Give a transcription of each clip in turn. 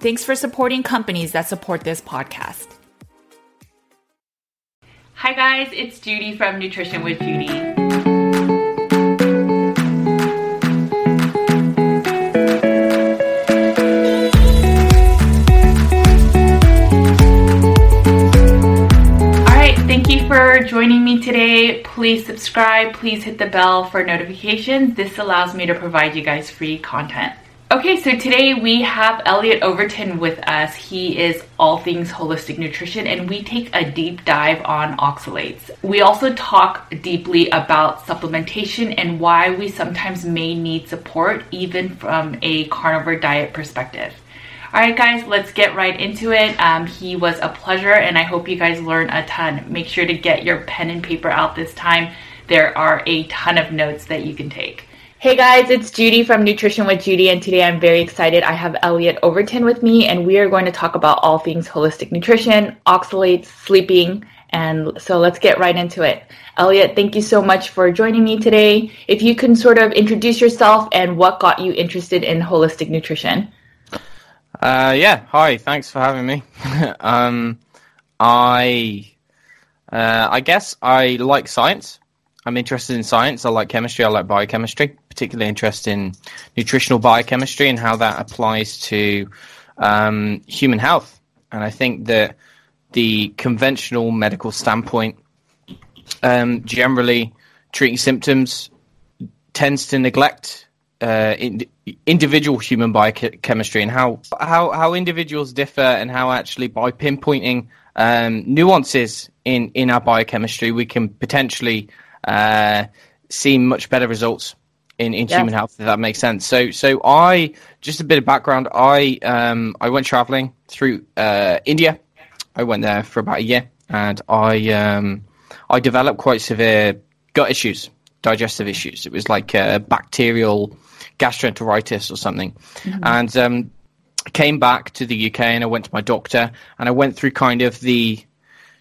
Thanks for supporting companies that support this podcast. Hi guys, it's Judy from Nutrition with Judy. Thank you for joining me today. Please subscribe, please hit the bell for notifications. This allows me to provide you guys free content. Okay, so today we have Elliot Overton with us. He is all things holistic nutrition and we take a deep dive on oxalates. We also talk deeply about supplementation and why we sometimes may need support even from a carnivore diet perspective. All right, guys, let's get right into it. Um, he was a pleasure and I hope you guys learn a ton. Make sure to get your pen and paper out this time. There are a ton of notes that you can take. Hey guys, it's Judy from Nutrition with Judy, and today I'm very excited. I have Elliot Overton with me, and we are going to talk about all things holistic nutrition, oxalates, sleeping, and so let's get right into it. Elliot, thank you so much for joining me today. If you can sort of introduce yourself and what got you interested in holistic nutrition. Uh, yeah, hi, thanks for having me. um, I, uh, I guess I like science. I'm interested in science. I like chemistry. I like biochemistry, particularly interested in nutritional biochemistry and how that applies to um, human health. And I think that the conventional medical standpoint, um, generally treating symptoms, tends to neglect uh, in, individual human biochemistry and how, how how individuals differ and how actually by pinpointing um, nuances in in our biochemistry we can potentially uh, see much better results in, in yeah. human health. If that makes sense. So so I just a bit of background. I um I went traveling through uh, India. I went there for about a year, and I um I developed quite severe gut issues, digestive issues. It was like a bacterial gastroenteritis or something, mm-hmm. and um came back to the UK and I went to my doctor and I went through kind of the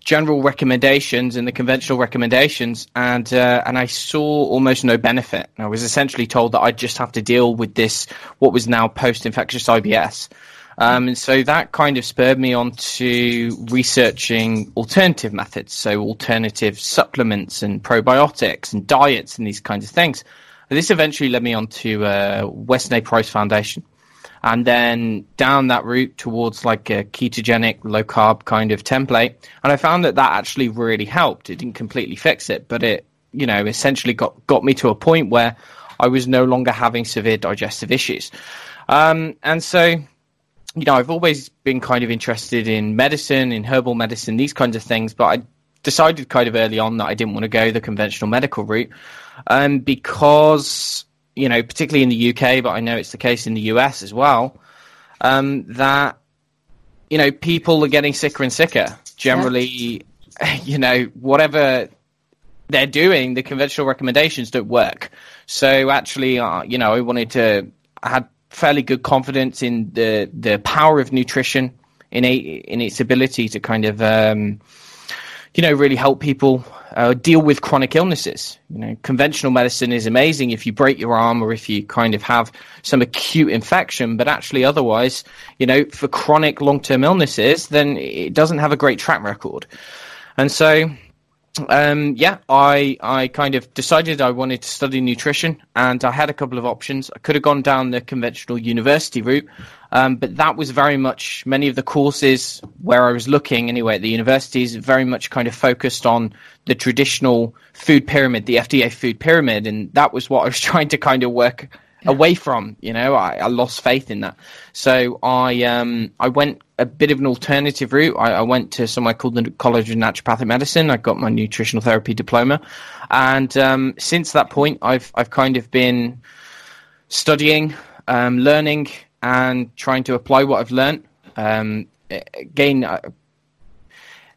general recommendations and the conventional recommendations, and uh, and I saw almost no benefit. I was essentially told that I'd just have to deal with this, what was now post-infectious IBS. Um, and so that kind of spurred me on to researching alternative methods, so alternative supplements and probiotics and diets and these kinds of things. This eventually led me on to uh, Weston A. Price Foundation, and then down that route towards like a ketogenic low carb kind of template. And i found that that actually really helped. It didn't completely fix it but it you know essentially got got me to a point where i was no longer having severe digestive issues. Um, and so you know i've always been kind of interested in medicine in herbal medicine these kinds of things but i decided kind of early on that i didn't want to go the conventional medical route um, because you know, particularly in the UK, but I know it's the case in the US as well, um, that, you know, people are getting sicker and sicker. Generally, yeah. you know, whatever they're doing, the conventional recommendations don't work. So actually, uh, you know, I wanted to, I had fairly good confidence in the, the power of nutrition in a, in its ability to kind of, um, you know, really help people uh, deal with chronic illnesses. You know, conventional medicine is amazing if you break your arm or if you kind of have some acute infection, but actually otherwise, you know, for chronic long-term illnesses, then it doesn't have a great track record. And so, um, yeah, I I kind of decided I wanted to study nutrition, and I had a couple of options. I could have gone down the conventional university route, um, but that was very much many of the courses where I was looking anyway at the universities very much kind of focused on the traditional food pyramid, the FDA food pyramid, and that was what I was trying to kind of work away from. You know, I, I, lost faith in that. So I um, I went a bit of an alternative route. I, I, went to somewhere called the College of Naturopathic Medicine. I got my nutritional therapy diploma, and um, since that point, I've I've kind of been studying, um, learning, and trying to apply what I've learned. Um, again.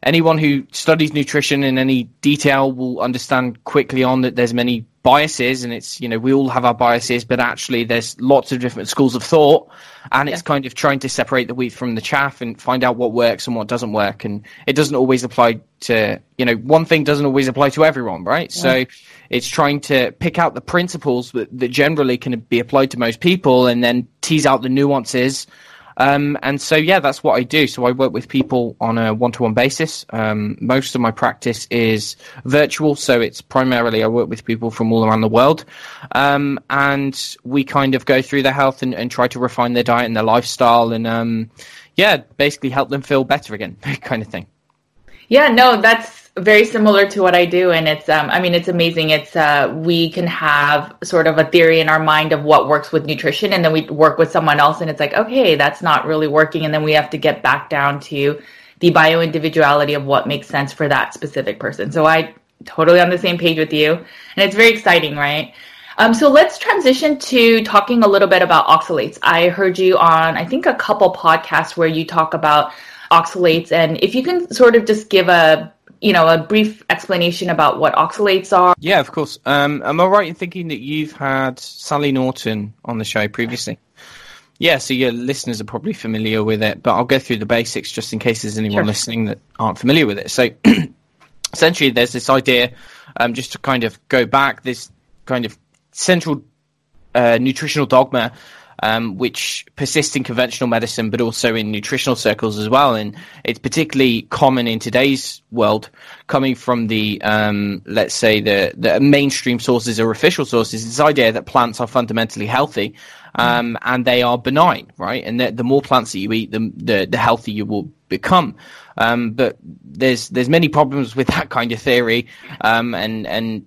Anyone who studies nutrition in any detail will understand quickly on that there's many biases and it's you know we all have our biases but actually there's lots of different schools of thought and it's kind of trying to separate the wheat from the chaff and find out what works and what doesn't work. And it doesn't always apply to you know one thing doesn't always apply to everyone right? Yeah. so it's trying to pick out the principles that, that generally can be applied to most people and then tease out the nuances um, and so, yeah, that's what I do. So I work with people on a one-to-one basis. Um, most of my practice is virtual, so it's primarily I work with people from all around the world, um, and we kind of go through their health and, and, try to refine their diet and their lifestyle, and um, yeah, basically help them feel better again, kind of thing. Yeah, no, that's very similar to what I do, and it's um, I mean it's amazing. It's uh, we can have sort of a theory in our mind of what works with nutrition, and then we work with someone else, and it's like okay, that's not really working, and then we have to get back down to the bio individuality of what makes sense for that specific person. So I totally on the same page with you, and it's very exciting, right? Um, so let's transition to talking a little bit about oxalates. I heard you on I think a couple podcasts where you talk about oxalates, and if you can sort of just give a you know, a brief explanation about what oxalates are? Yeah, of course. Um, am I right in thinking that you've had Sally Norton on the show previously? Yeah, so your listeners are probably familiar with it, but I'll go through the basics just in case there's anyone sure. listening that aren't familiar with it. So essentially, there's this idea, um, just to kind of go back, this kind of central uh, nutritional dogma um, which persists in conventional medicine, but also in nutritional circles as well. And it's particularly common in today's world, coming from the, um, let's say, the, the mainstream sources or official sources, this idea that plants are fundamentally healthy. Um, and they are benign, right? And the, the more plants that you eat, the, the, the healthier you will become. Um, but there's there's many problems with that kind of theory, um, and and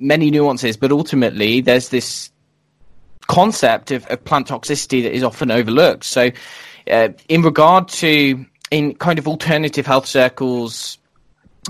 many nuances. But ultimately, there's this concept of, of plant toxicity that is often overlooked. So, uh, in regard to in kind of alternative health circles,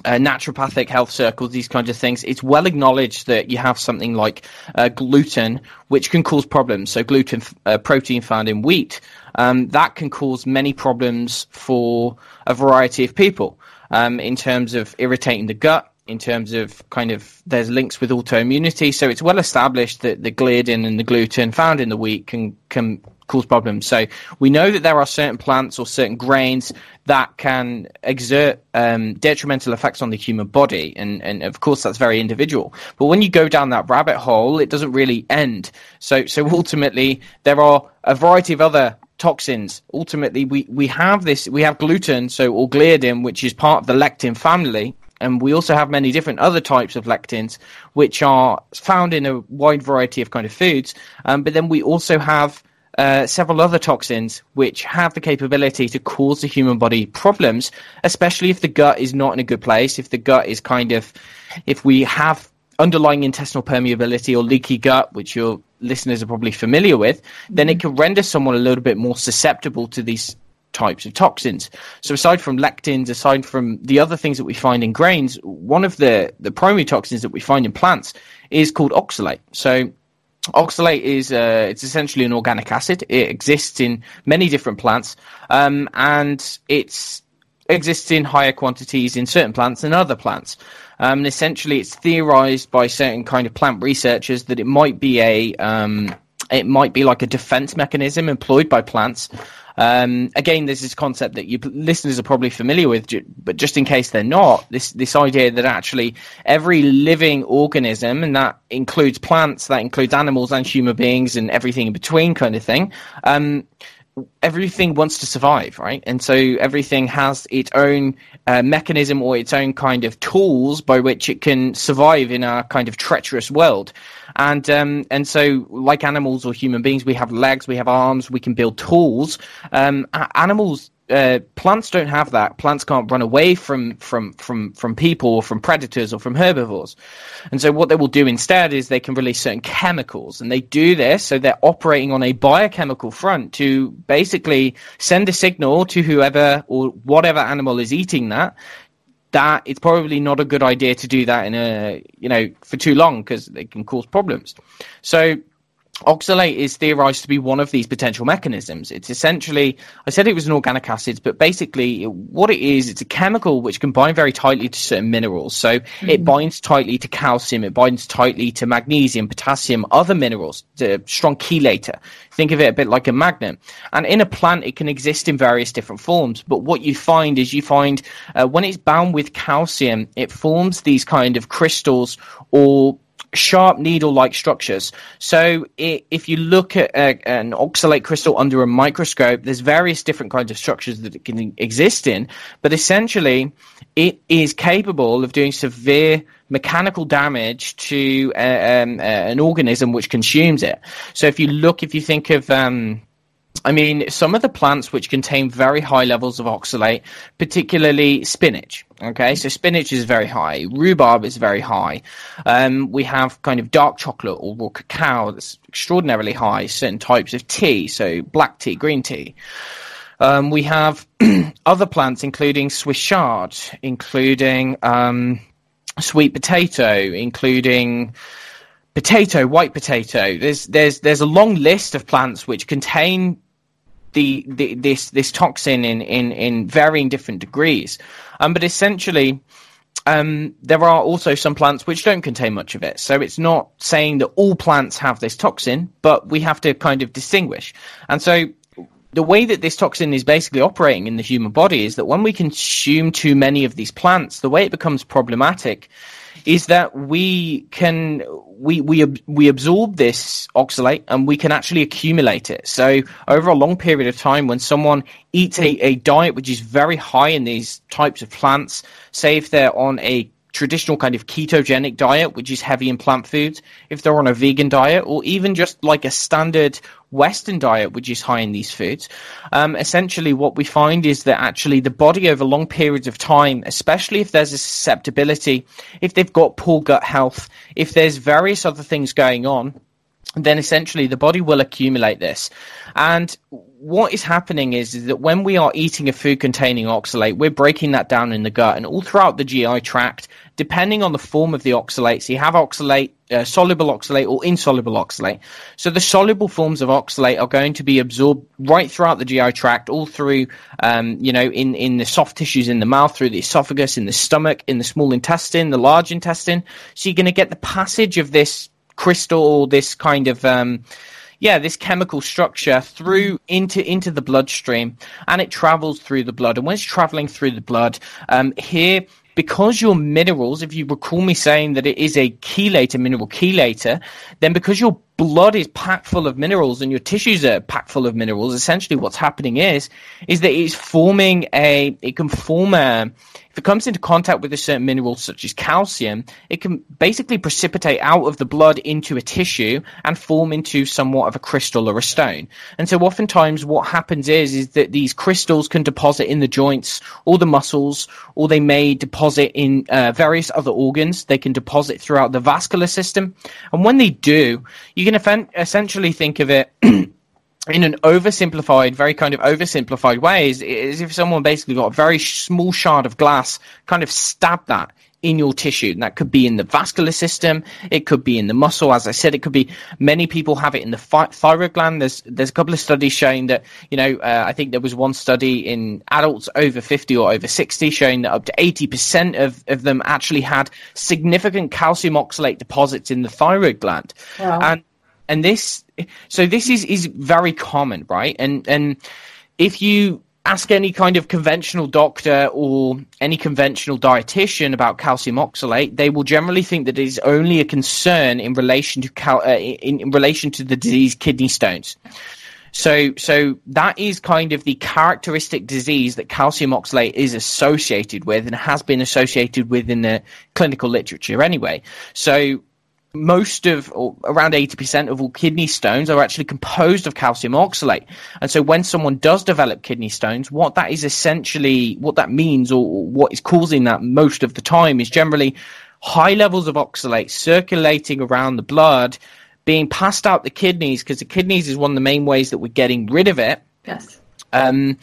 uh, naturopathic health circles, these kinds of things, it's well acknowledged that you have something like uh, gluten, which can cause problems. So, gluten, uh, protein found in wheat, um, that can cause many problems for a variety of people um, in terms of irritating the gut, in terms of kind of there's links with autoimmunity. So it's well established that the gliadin and the gluten found in the wheat can can cause problems. So we know that there are certain plants or certain grains that can exert um, detrimental effects on the human body, and and of course that's very individual. But when you go down that rabbit hole, it doesn't really end. So so ultimately there are a variety of other toxins. Ultimately, we, we have this, we have gluten, so or gliadin, which is part of the lectin family, and we also have many different other types of lectins, which are found in a wide variety of kind of foods. Um, but then we also have uh, several other toxins which have the capability to cause the human body problems, especially if the gut is not in a good place, if the gut is kind of, if we have underlying intestinal permeability or leaky gut, which your listeners are probably familiar with, then it mm-hmm. can render someone a little bit more susceptible to these types of toxins. So aside from lectins, aside from the other things that we find in grains, one of the, the primary toxins that we find in plants is called oxalate. So oxalate is uh, it's essentially an organic acid. It exists in many different plants, um, and it exists in higher quantities in certain plants than other plants. Um, and essentially, it's theorized by certain kind of plant researchers that it might be a um, it might be like a defense mechanism employed by plants Um, again, there's this concept that you listeners are probably familiar with, but just in case they're not, this this idea that actually every living organism, and that includes plants, that includes animals and human beings, and everything in between, kind of thing. Um, everything wants to survive, right? And so everything has its own uh, mechanism or its own kind of tools by which it can survive in our kind of treacherous world. And um, and so, like animals or human beings, we have legs, we have arms, we can build tools. Um, animals uh, plants don't have that. Plants can't run away from from from from people or from predators or from herbivores. And so what they will do instead is they can release certain chemicals, and they do this so they're operating on a biochemical front to basically send a signal to whoever or whatever animal is eating that that it's probably not a good idea to do that in a you know for too long because they can cause problems. So Oxalate is theorized to be one of these potential mechanisms. It's essentially, I said it was an organic acid, but basically what it is, it's a chemical which can bind very tightly to certain minerals. So mm-hmm. it binds tightly to calcium, it binds tightly to magnesium, potassium, other minerals, the strong chelator. Think of it a bit like a magnet. And in a plant, it can exist in various different forms. But what you find is you find uh, when it's bound with calcium, it forms these kind of crystals or sharp needle-like structures. So if you look at a, an oxalate crystal under a microscope, there's various different kinds of structures that it can exist in, but essentially it is capable of doing severe mechanical damage to uh, um, uh, an organism which consumes it. So if you look, if you think of um, I mean, some of the plants which contain very high levels of oxalate, particularly spinach. Okay, so spinach is very high, rhubarb is very high. Um, we have kind of dark chocolate or raw cacao that's extraordinarily high. Certain types of tea, so black tea, green tea. Um, we have other plants, including Swiss chard, including um, sweet potato, including potato, white potato. There's there's there's a long list of plants which contain the, the this this toxin in, in, in varying different degrees. Um, but essentially, um, there are also some plants which don't contain much of it. So it's not saying that all plants have this toxin, but we have to kind of distinguish. And so the way that this toxin is basically operating in the human body is that when we consume too many of these plants, the way it becomes problematic is that we can we we we absorb this oxalate and we can actually accumulate it. So over a long period of time, when someone eats a, a diet which is very high in these types of plants, say if they're on a traditional kind of ketogenic diet, which is heavy in plant foods, if they're on a vegan diet, or even just like a standard Western diet, which is high in these foods, um, essentially what we find is that actually the body over long periods of time, especially if there's a susceptibility, if they've got poor gut health, if there's various other things going on, then essentially the body will accumulate this. And what is happening is, is that when we are eating a food containing oxalate, we're breaking that down in the gut and all throughout the GI tract, depending on the form of the oxalate. So you have oxalate, uh, soluble oxalate or insoluble oxalate. So the soluble forms of oxalate are going to be absorbed right throughout the GI tract, all through, um, you know, in, in the soft tissues in the mouth, through the esophagus, in the stomach, in the small intestine, the large intestine. So you're going to get the passage of this crystal, this kind of um, yeah, this chemical structure through into into the bloodstream, and it travels through the blood. And when it's traveling through the blood, um, here because your minerals, if you recall me saying that it is a chelator, mineral chelator, then because your blood is packed full of minerals and your tissues are packed full of minerals, essentially what's happening is, is that it's forming a, it can form a, if it comes into contact with a certain mineral such as calcium, it can basically precipitate out of the blood into a tissue and form into somewhat of a crystal or a stone. And so oftentimes what happens is, is that these crystals can deposit in the joints or the muscles, or they may deposit in uh, various other organs. They can deposit throughout the vascular system. And when they do, you can essentially think of it in an oversimplified, very kind of oversimplified way, is, is if someone basically got a very small shard of glass, kind of stabbed that in your tissue. And that could be in the vascular system. It could be in the muscle. As I said, it could be many people have it in the thyroid gland. There's, there's a couple of studies showing that, you know, uh, I think there was one study in adults over 50 or over 60 showing that up to 80% of, of them actually had significant calcium oxalate deposits in the thyroid gland. Wow. And, and this, so this is, is very common, right? And, and, if you ask any kind of conventional doctor or any conventional dietitian about calcium oxalate, they will generally think that it is only a concern in relation to cal- uh, in, in relation to the disease kidney stones. So, so that is kind of the characteristic disease that calcium oxalate is associated with and has been associated with in the clinical literature anyway. So, most of, or around 80% of all kidney stones are actually composed of calcium oxalate. And so when someone does develop kidney stones, what that is essentially, what that means or what is causing that most of the time is generally high levels of oxalate circulating around the blood, being passed out the kidneys, because the kidneys is one of the main ways that we're getting rid of it. Yes um,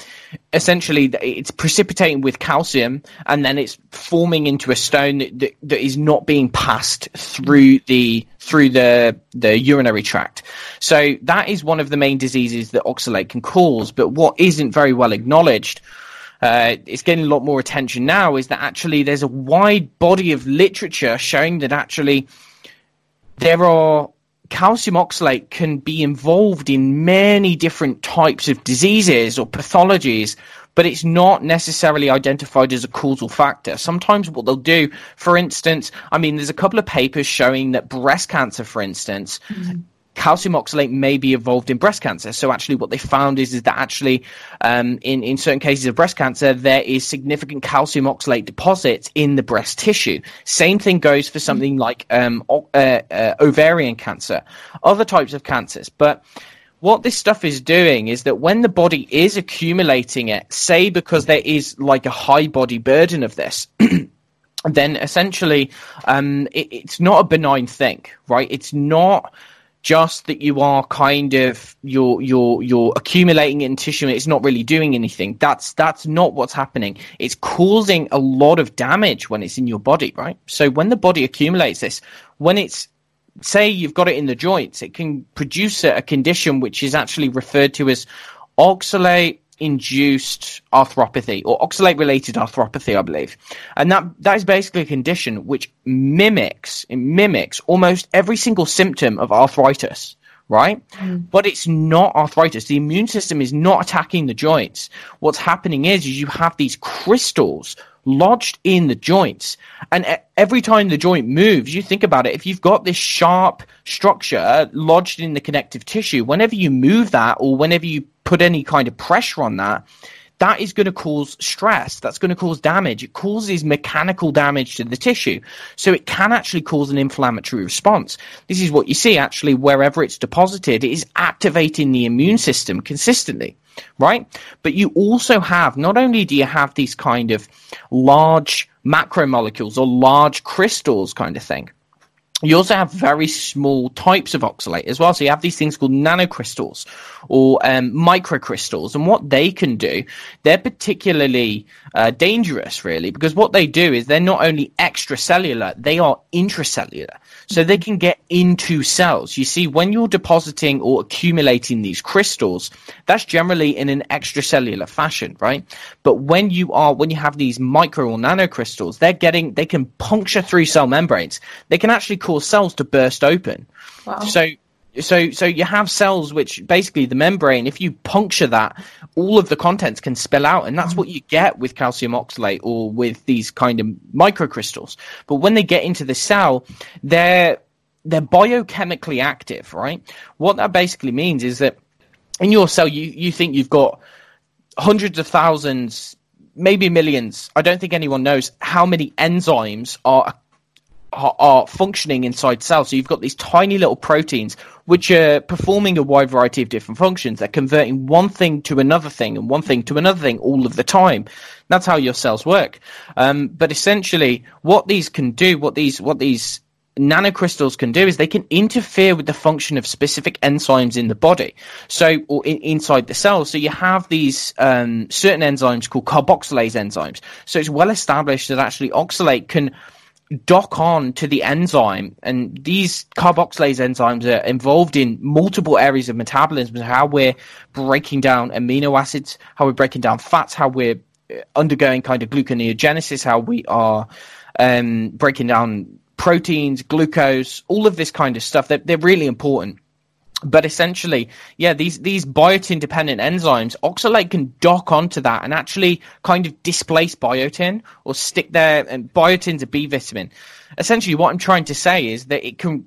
essentially it's precipitating with calcium and then it's forming into a stone that, that, that is not being passed through the through the the urinary tract. So that is one of the main diseases that oxalate can cause. But what isn't very well acknowledged, uh, it's getting a lot more attention now, is that actually there's a wide body of literature showing that actually there are calcium oxalate can be involved in many different types of diseases or pathologies, but it's not necessarily identified as a causal factor. Sometimes what they'll do, for instance, I mean, there's a couple of papers showing that breast cancer, for instance, mm-hmm calcium oxalate may be involved in breast cancer. So actually, what they found is is that actually, um, in in certain cases of breast cancer, there is significant calcium oxalate deposits in the breast tissue. Same thing goes for something like um, uh, uh, ovarian cancer, other types of cancers, but. What this stuff is doing is that when the body is accumulating it, say because there is like a high body burden of this, then essentially um, it, it's not a benign thing, right? It's not just that you are kind of you're you're you're accumulating it in tissue and it's not really doing anything. That's that's not what's happening. It's causing a lot of damage when it's in your body right? So when the body accumulates this when it's say you've got it in the joints it can produce a, a condition which is actually referred to as oxalate induced arthropathy or oxalate related arthropathy, I believe. And that, that is basically a condition which mimics, it mimics almost every single symptom of arthritis, right? Mm. But it's not arthritis. The immune system is not attacking the joints. What's happening is, is you have these crystals lodged in the joints. And every time the joint moves, you think about it, if you've got this sharp structure lodged in the connective tissue, whenever you move that or whenever you put any kind of pressure on that, that is going to cause stress. That's going to cause damage. It causes mechanical damage to the tissue. So it can actually cause an inflammatory response. This is what you see actually wherever it's deposited. It is activating the immune system consistently right? But you also have, not only do you have these kind of large macromolecules or large crystals kind of thing, you also have very small types of oxalate as well. So you have these things called nanocrystals or um, microcrystals. And what they can do, they're particularly uh, dangerous, really, because what they do is they're not only extracellular, they are intracellular. So they can get into cells. You see, when you're depositing or accumulating these crystals, that's generally in an extracellular fashion, right? But when you are, when you have these micro or nanocrystals, they're getting, they can puncture through cell membranes. They can actually cause cells to burst open. Wow. So so so you have cells which basically the membrane if you puncture that all of the contents can spill out and that's mm. what you get with calcium oxalate or with these kind of microcrystals. But when they get into the cell they're they're biochemically active right? What that basically means is that in your cell you you think you've got hundreds of thousands maybe millions i don't think anyone knows how many enzymes are are, functioning inside cells. So you've got these tiny little proteins which are performing a wide variety of different functions. They're converting one thing to another thing and one thing to another thing all of the time. That's how your cells work. Um, but essentially, what these can do, what these what these nanocrystals can do is they can interfere with the function of specific enzymes in the body so or in, inside the cells so you have these um, certain enzymes called carboxylase enzymes so it's well established that actually oxalate can dock on to the enzyme, and these carboxylase enzymes are involved in multiple areas of metabolism, how we're breaking down amino acids, how we're breaking down fats, how we're uh, undergoing kind of gluconeogenesis, how we are um, breaking down proteins, glucose, all of this kind of stuff. They're, they're really important. But essentially, yeah, these these biotin dependent enzymes, oxalate can dock onto that and actually kind of displace biotin or stick there. And biotin's a B vitamin. Essentially, what I'm trying to say is that it can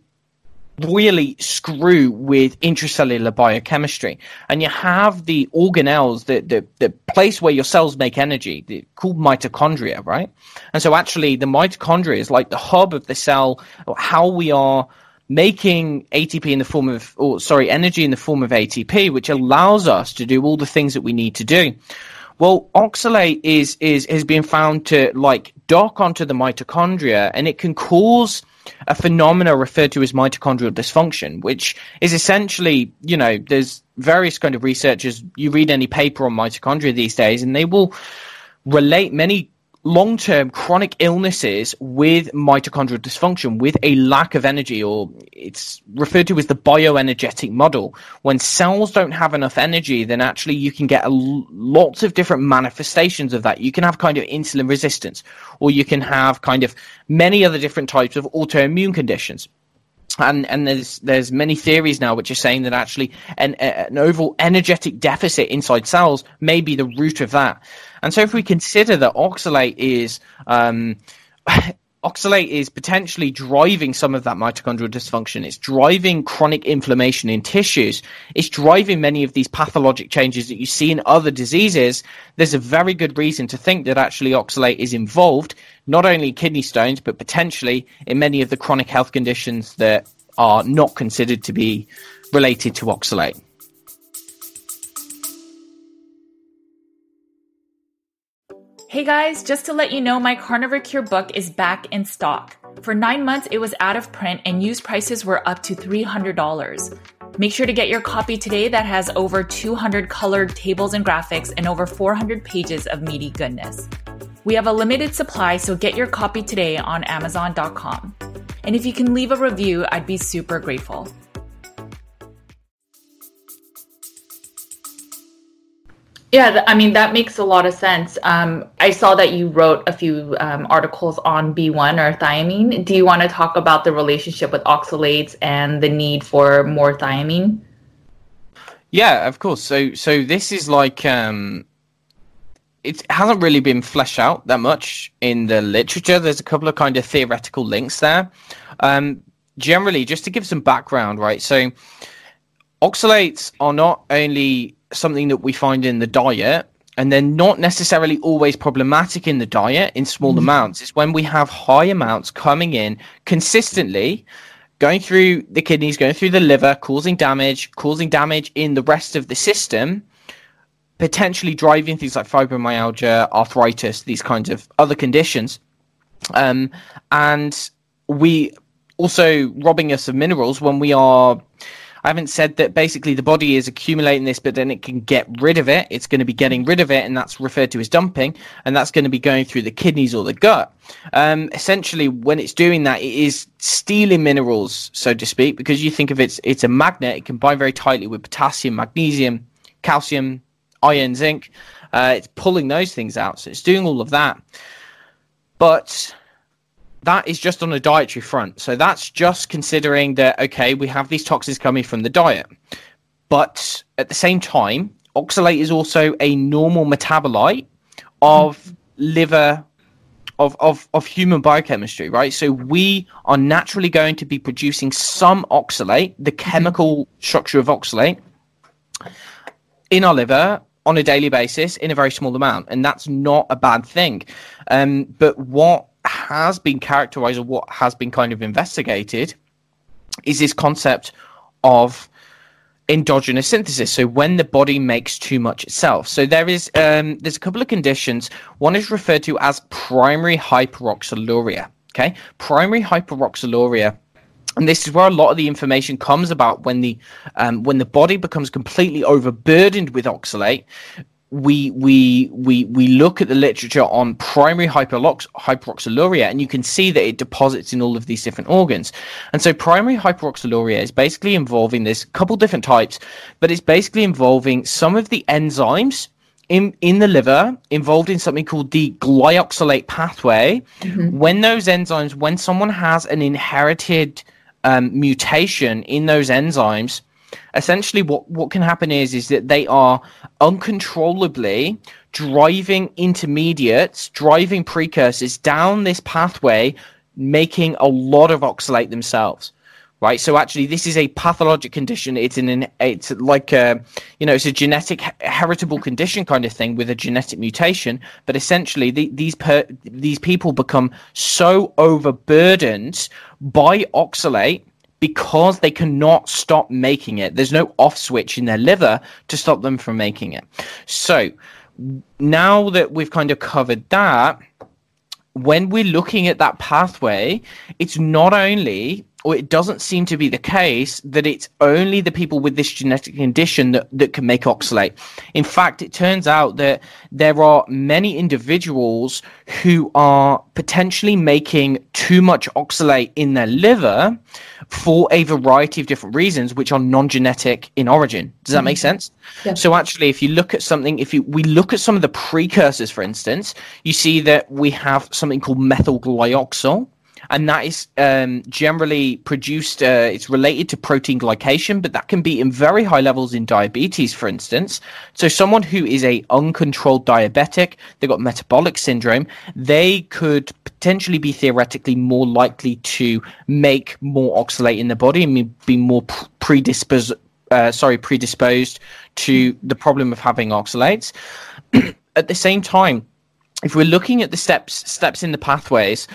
really screw with intracellular biochemistry. And you have the organelles, the, the, the place where your cells make energy, the, called mitochondria, right? And so actually the mitochondria is like the hub of the cell, how we are making ATP in the form of, or sorry, energy in the form of ATP, which allows us to do all the things that we need to do. Well, oxalate is is has been found to like dock onto the mitochondria, and it can cause a phenomena referred to as mitochondrial dysfunction, which is essentially, you know, there's various kind of researchers. You read any paper on mitochondria these days, and they will relate many long-term chronic illnesses with mitochondrial dysfunction, with a lack of energy, or it's referred to as the bioenergetic model. When cells don't have enough energy, then actually you can get lots of different manifestations of that. You can have kind of insulin resistance, or you can have kind of many other different types of autoimmune conditions and and there's there's many theories now which are saying that actually an an overall energetic deficit inside cells may be the root of that. And so, if we consider that oxalate is um, oxalate is potentially driving some of that mitochondrial dysfunction. It's driving chronic inflammation in tissues. It's driving many of these pathologic changes that you see in other diseases. There's a very good reason to think that actually oxalate is involved, not only in kidney stones, but potentially in many of the chronic health conditions that are not considered to be related to oxalate. Hey guys, just to let you know, my Carnivore Cure book is back in stock. For nine months, it was out of print and used prices were up to $300. Make sure to get your copy today that has over 200 colored tables and graphics and over 400 pages of meaty goodness. We have a limited supply, so get your copy today on Amazon.com. And if you can leave a review, I'd be super grateful. Yeah, I mean, that makes a lot of sense. Um, I saw that you wrote a few um, articles on B1 or thiamine. Do you want to talk about the relationship with oxalates and the need for more thiamine? Yeah, of course. So, so this is like um, it hasn't really been fleshed out that much in the literature. There's a couple of kind of theoretical links there. Um, generally, just to give some background, right? So, oxalates are not only something that we find in the diet and they're not necessarily always problematic in the diet in small mm-hmm. amounts. It's when we have high amounts coming in consistently, going through the kidneys, going through the liver, causing damage, causing damage in the rest of the system, potentially driving things like fibromyalgia, arthritis, these kinds of other conditions. Um, and we also robbing us of minerals when we are haven't said that basically the body is accumulating this, but then it can get rid of it. It's going to be getting rid of it, and that's referred to as dumping, and that's going to be going through the kidneys or the gut. Um, essentially, when it's doing that, it is stealing minerals, so to speak, because you think of it, it's a magnet. It can bind very tightly with potassium, magnesium, calcium, iron, zinc. Uh, it's pulling those things out, so it's doing all of that. But that is just on a dietary front. So that's just considering that, okay, we have these toxins coming from the diet. But at the same time, oxalate is also a normal metabolite of liver of, of, of human biochemistry, right? So we are naturally going to be producing some oxalate, the mm-hmm. chemical structure of oxalate, in our liver on a daily basis in a very small amount. And that's not a bad thing. Um, but what has been characterized or what has been kind of investigated is this concept of endogenous synthesis. So when the body makes too much itself. So there is um, there's a couple of conditions. One is referred to as primary hyperoxaluria okay? Primary hyperoxaluria and this is where a lot of the information comes about when the um, when the body becomes completely overburdened with oxalate we we we we look at the literature on primary hyperox- hyperoxaluria and you can see that it deposits in all of these different organs and so primary hyperoxaluria is basically involving this couple different types but it's basically involving some of the enzymes in in the liver involved in something called the glyoxylate pathway mm-hmm. when those enzymes when someone has an inherited um, mutation in those enzymes essentially what, what can happen is is that they are uncontrollably driving intermediates, driving precursors down this pathway, making a lot of oxalate themselves right? So actually, this is a pathologic condition. It's an it's like a you know it's a genetic heritable condition kind of thing with a genetic mutation. But essentially, the, these per, these people become so overburdened by oxalate because they cannot stop making it. There's no off switch in their liver to stop them from making it. So now that we've kind of covered that. When we're looking at that pathway, it's not only or it doesn't seem to be the case that it's only the people with this genetic condition that, that can make oxalate. In fact, it turns out that there are many individuals who are potentially making too much oxalate in their liver for a variety of different reasons, which are non-genetic in origin. Does that mm-hmm. make sense? Yeah. So actually, if you look at something, if you, we look at some of the precursors, for instance, you see that we have something called methyl glyoxal and that is um, generally produced. Uh, it's related to protein glycation, but that can be in very high levels in diabetes, for instance. So, someone who is a uncontrolled diabetic, they've got metabolic syndrome, they could potentially be theoretically more likely to make more oxalate in the body and be more predisposed. Uh, sorry, predisposed to the problem of having oxalates. At the same time, if we're looking at the steps steps in the pathways,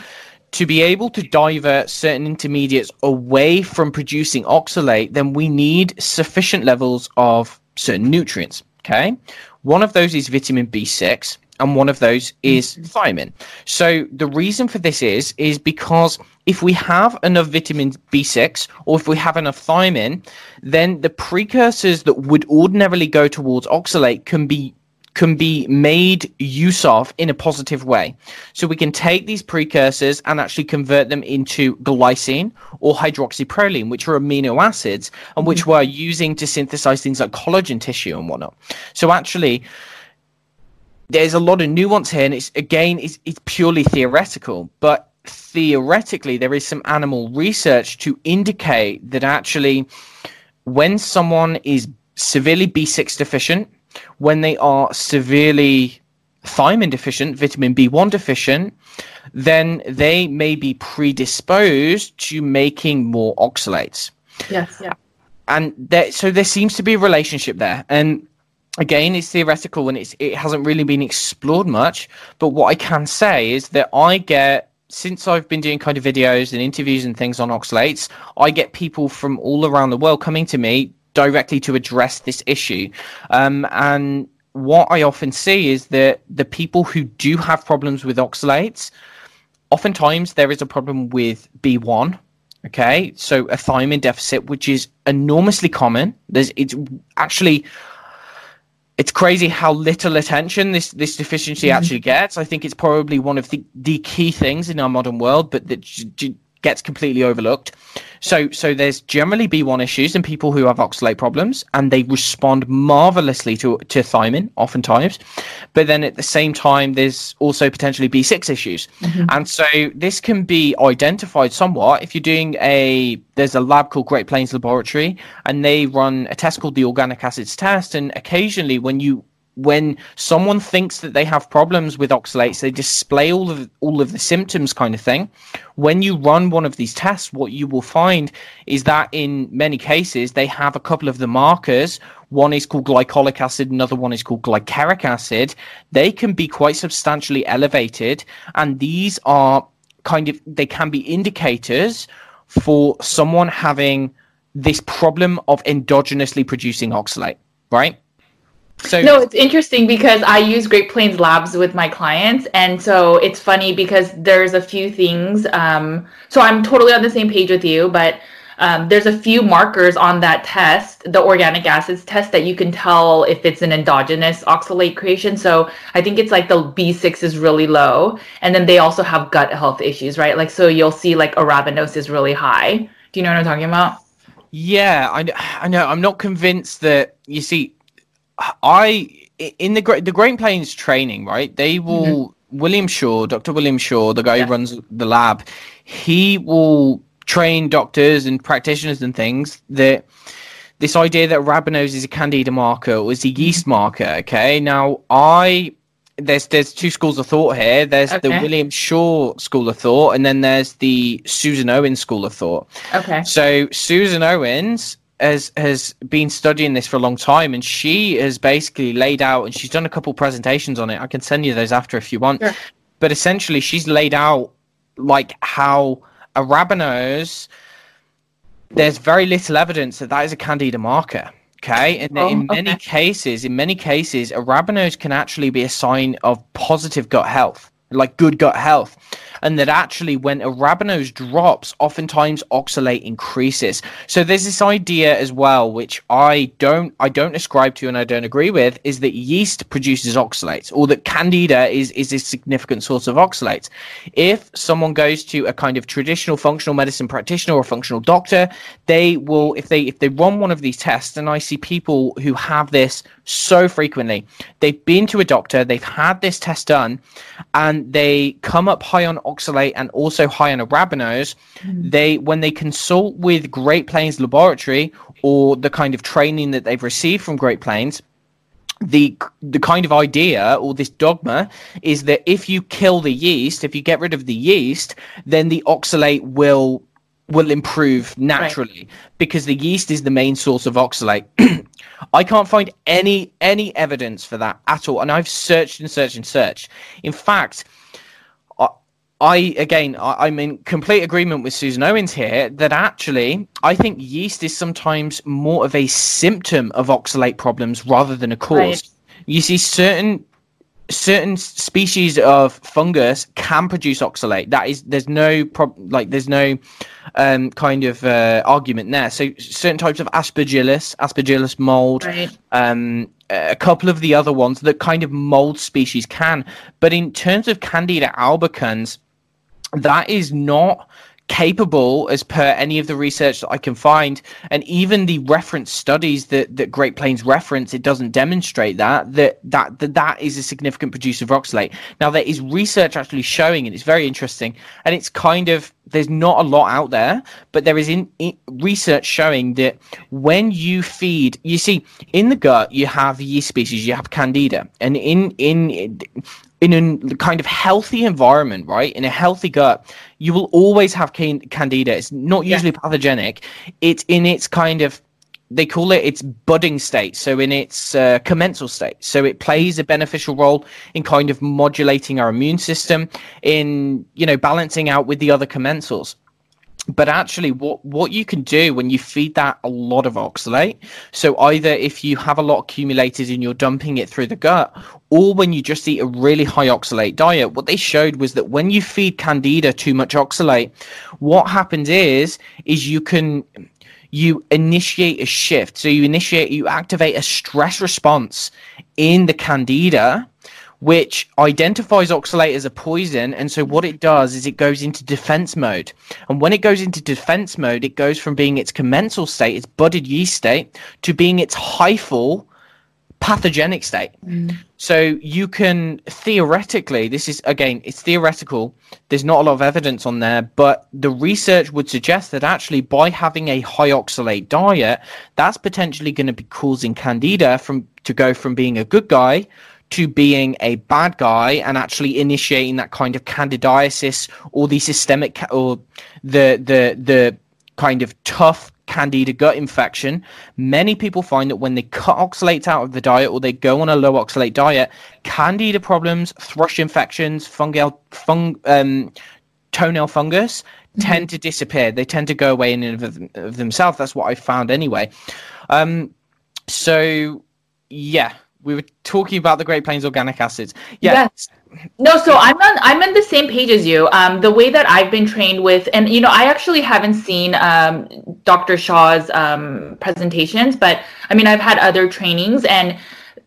to be able to divert certain intermediates away from producing oxalate, then we need sufficient levels of certain nutrients. Okay. One of those is vitamin B6 and one of those is mm-hmm. thiamine. So the reason for this is is because if we have enough vitamin B6 or if we have enough thiamine, then the precursors that would ordinarily go towards oxalate can be can be made use of in a positive way. So we can take these precursors and actually convert them into glycine or hydroxyproline, which are amino acids and which mm-hmm. we're using to synthesize things like collagen tissue and whatnot. So actually, there's a lot of nuance here, and it's again, it's, it's purely theoretical, but theoretically, there is some animal research to indicate that actually, when someone is severely B6 deficient, when they are severely thiamine deficient, vitamin B1 deficient, then they may be predisposed to making more oxalates. Yes, yeah. And there, so there seems to be a relationship there. And again, it's theoretical and it's, it hasn't really been explored much. But what I can say is that I get since I've been doing kind of videos and interviews and things on oxalates, I get people from all around the world coming to me directly to address this issue. Um, and what I often see is that the people who do have problems with oxalates, oftentimes there is a problem with B1. Okay, so a thiamine deficit, which is enormously common. There's it's actually it's crazy how little attention this this deficiency mm-hmm. actually gets. I think it's probably one of the, the key things in our modern world, but that gets completely overlooked. So, so there's generally B1 issues in people who have oxalate problems, and they respond marvelously to to thiamine, oftentimes. But then at the same time, there's also potentially B6 issues, mm-hmm. and so this can be identified somewhat if you're doing a. There's a lab called Great Plains Laboratory, and they run a test called the organic acids test, and occasionally when you when someone thinks that they have problems with oxalates, they display all of all of the symptoms, kind of thing. When you run one of these tests, what you will find is that in many cases they have a couple of the markers. One is called glycolic acid, another one is called glyceric acid. They can be quite substantially elevated, and these are kind of they can be indicators for someone having this problem of endogenously producing oxalate, right? So no, it's interesting because I use Great Plains Labs with my clients, and so it's funny because there's a few things. Um, so I'm totally on the same page with you, but um, there's a few markers on that test, the organic acids test, that you can tell if it's an endogenous oxalate creation. So I think it's like the B6 is really low, and then they also have gut health issues, right? Like so you'll see like arabinose is really high. Do you know what I'm talking about? Yeah, I, I know. I'm not convinced that you see I in the great the Great Plains training, right? They will mm-hmm. William Shaw, Dr. William Shaw, the guy yeah. who runs the lab, he will train doctors and practitioners and things that this idea that arabinose is a candida marker or is a yeast marker. Okay, now I there's there's two schools of thought here. There's the William Shaw school of thought, and then there's the Susan Owens school of thought. Okay. So Susan Owens has has been studying this for a long time, and she has basically laid out, and she's done a couple presentations on it. I can send you those after if you want. Sure. But essentially, she's laid out like how arabinose. There's very little evidence that that is a candida marker. Okay, and Oh, in many okay. cases, in many cases, arabinose can actually be a sign of positive gut health, like good gut health, and that actually when arabinose drops, oftentimes oxalate increases. So there's this idea as well, which I don't, I don't ascribe to, and I don't agree with, is that yeast produces oxalates, or that candida is is a significant source of oxalates. If someone goes to a kind of traditional functional medicine practitioner or functional doctor, they will, if they if they run one of these tests, and I see people who have this so frequently, they've been to a doctor, they've had this test done, and they come up high on oxalate and also high on arabinose. Mm. They when they consult with Great Plains Laboratory or the kind of training that they've received from Great Plains, the the kind of idea or this dogma is that if you kill the yeast, if you get rid of the yeast, then the oxalate will will improve naturally because the yeast is the main source of oxalate. I can't find any any evidence for that at all, and I've searched and searched and searched. In fact, I, I again, I, I'm in complete agreement with Susan Owens here that actually I think yeast is sometimes more of a symptom of oxalate problems rather than a cause. Right. You see, certain certain species of fungus can produce oxalate. That is, there's no like there's no um, kind of uh, argument there. So certain types of aspergillus, aspergillus mold, Right. um, a couple of the other ones that kind of mold species can. But in terms of Candida albicans, that is not capable as per any of the research that I can find. And even the reference studies that that Great Plains reference it doesn't demonstrate that that that that, that is a significant producer of oxalate. Now there is research actually showing and it's very interesting and it's kind of there's not a lot out there but there is in, in research showing that when you feed you see in the gut you have yeast species you have candida and in in in a kind of healthy environment, right? In a healthy gut, you will always have can- candida. It's not Yeah. usually pathogenic. It's in its kind of they call it its budding state, so in its uh, commensal state. So it plays a beneficial role in kind of modulating our immune system, in you know balancing out with the other commensals but actually what what you can do when you feed that a lot of oxalate so either if you have a lot accumulated and you're dumping it through the gut or when you just eat a really high oxalate diet what they showed was that when you feed candida too much oxalate what happens is is you can you initiate a shift. So you initiate you activate a stress response in the candida which identifies oxalate as a poison. And so what it does is it goes into defense mode. And when it goes into defense mode, it goes from being its commensal state, its budded yeast state, to being its hyphal pathogenic state. Mm. So you can theoretically, this is again, it's theoretical. There's not a lot of evidence on there, but the research would suggest that actually by having a high oxalate diet, that's potentially going to be causing candida from to go from being a good guy to being a bad guy and actually initiating that kind of candidiasis or the systemic ca- or the the the kind of tough candida gut infection. Many people find that when they cut oxalates out of the diet or they go on a low oxalate diet candida problems thrush infections fungal fung um toenail fungus tend to disappear. They tend to go away in and of, of themselves. That's what i found anyway. Um so yeah we were talking about the Great Plains organic acids. Yes. No, so I'm on I'm on the same page as you. Um, the way that I've been trained with, and you know, I actually haven't seen um, Dr. Shaw's um, presentations, but I mean, I've had other trainings, and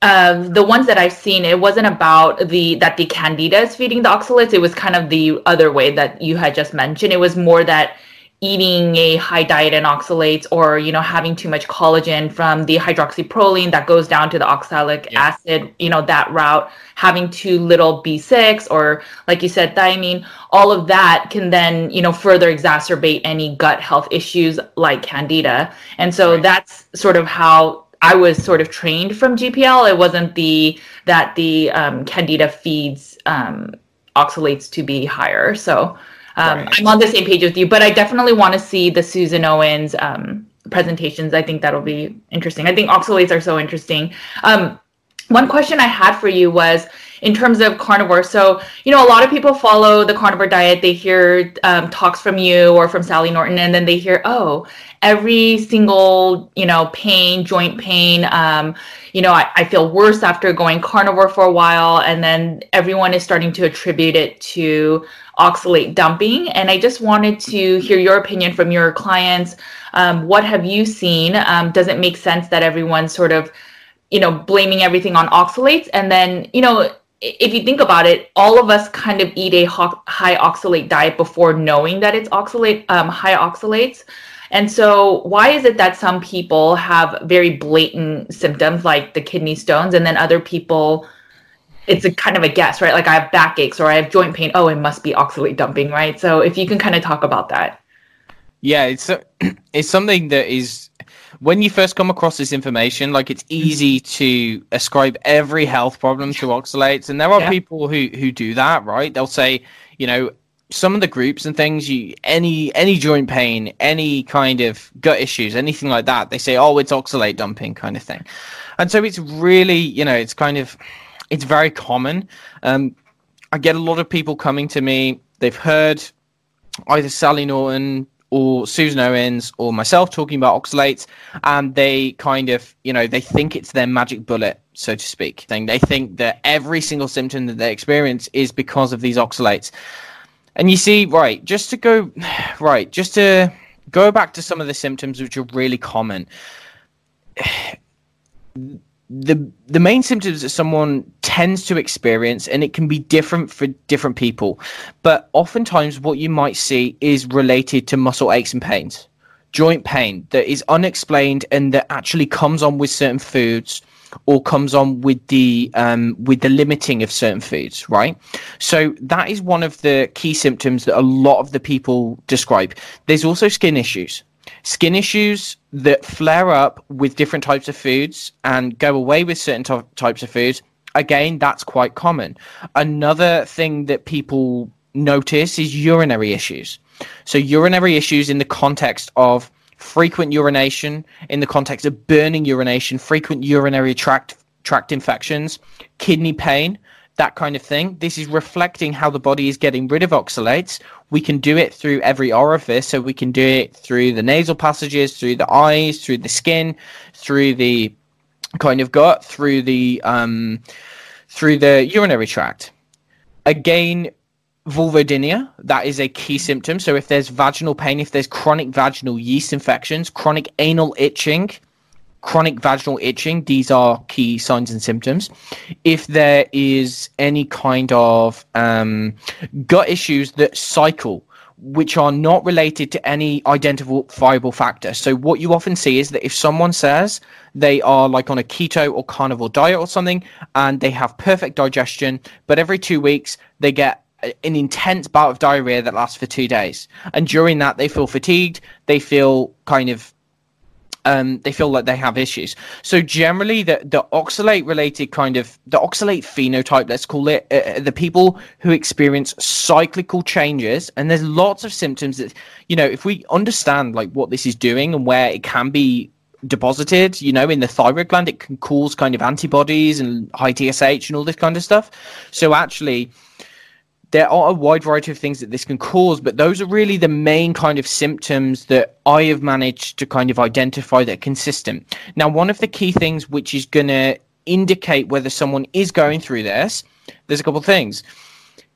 uh, the ones that I've seen, it wasn't about the that the candida is feeding the oxalates. It was kind of the other way that you had just mentioned. It was more that eating a high diet in oxalates or you know having too much collagen from the hydroxyproline that goes down to the oxalic yeah. acid you know that route having too little b6 or like you said thiamine all of that can then you know further exacerbate any gut health issues like candida and so right. that's sort of how I was sort of trained from GPL. It wasn't the that the um, candida feeds um, oxalates to be higher. So um, right. I'm on the same page with you, but I definitely want to see the Susan Owens um, presentations. I think that'll be interesting. I think oxalates are so interesting. Um, one question I had for you was in terms of carnivore. So, you know, a lot of people follow the carnivore diet. They hear um, talks from you or from Sally Norton, and then they hear, oh, every single, you know, pain, joint pain, um, you know, I, I feel worse after going carnivore for a while. And then everyone is starting to attribute it to oxalate dumping. And I just wanted to hear your opinion from your clients. Um, what have you seen? Um, does it make sense that everyone's sort of, you know, blaming everything on oxalates? And then, you know, if you think about it, all of us kind of eat a high oxalate diet before knowing that it's oxalate, um, high oxalates. And so, why is it that some people have very blatant symptoms like the kidney stones, and then other people, it's a kind of a guess, right? Like I have backaches or I have joint pain. Oh, it must be oxalate dumping, right? So, if you can kind of talk about that. Yeah, it's it's something that is when you first come across this information, like it's mm-hmm. easy to ascribe every health problem to oxalates, and there are yeah. people who who do that, right? They'll say, you know, some of the groups and things you any any joint pain any kind of gut issues anything like that they say oh it's oxalate dumping kind of thing and so it's really you know it's kind of it's very common. Um, i get a lot of people coming to me. They've heard either sally norton or susan owens or myself talking about oxalates and they kind of you know they think it's their magic bullet so to speak. Thing they think that every single symptom that they experience is because of these oxalates. And you see, right, just to go, right, just to go back to some of the symptoms which are really common. The the main symptoms that someone tends to experience, and it can be different for different people, but oftentimes what you might see is related to muscle aches and pains, joint pain that is unexplained and that actually comes on with certain foods or comes on with the um, with the limiting of certain foods, right? So that is one of the key symptoms that a lot of the people describe. There's also skin issues. Skin issues that flare up with different types of foods and go away with certain t- types of foods. Again, that's quite common. Another thing that people notice is urinary issues. So, urinary issues in the context of frequent urination in the context of burning urination, frequent urinary tract tract infections, kidney pain, that kind of thing. This is reflecting how the body is getting rid of oxalates. We can do it through every orifice, so we can do it through the nasal passages, through the eyes, through the skin, through the kind of gut, through the um, through the urinary tract. Again, vulvodynia that is a key symptom so if there's vaginal pain if there's chronic vaginal yeast infections chronic anal itching chronic vaginal itching these are key signs and symptoms if there is any kind of um, gut issues that cycle which are not related to any identifiable factor. So what you often see is that if someone says they are like on a keto or carnivore diet or something and they have perfect digestion, but every 2 weeks they get an intense bout of diarrhea that lasts for two days, and during that they feel fatigued. They feel kind of um, they feel like they have issues. So generally, the the oxalate related kind of the oxalate phenotype, let's call it, uh, uh, the people who experience cyclical changes, and there's lots of symptoms that you know if we understand like what this is doing and where it can be deposited, you know, in the thyroid gland, it can cause kind of antibodies and high TSH and all this kind of stuff. So actually there are a wide variety of things that this can cause, but those are really the main kind of symptoms that I have managed to kind of identify that are consistent. Now, one of the key things which is going to indicate whether someone is going through this, there's a couple of things.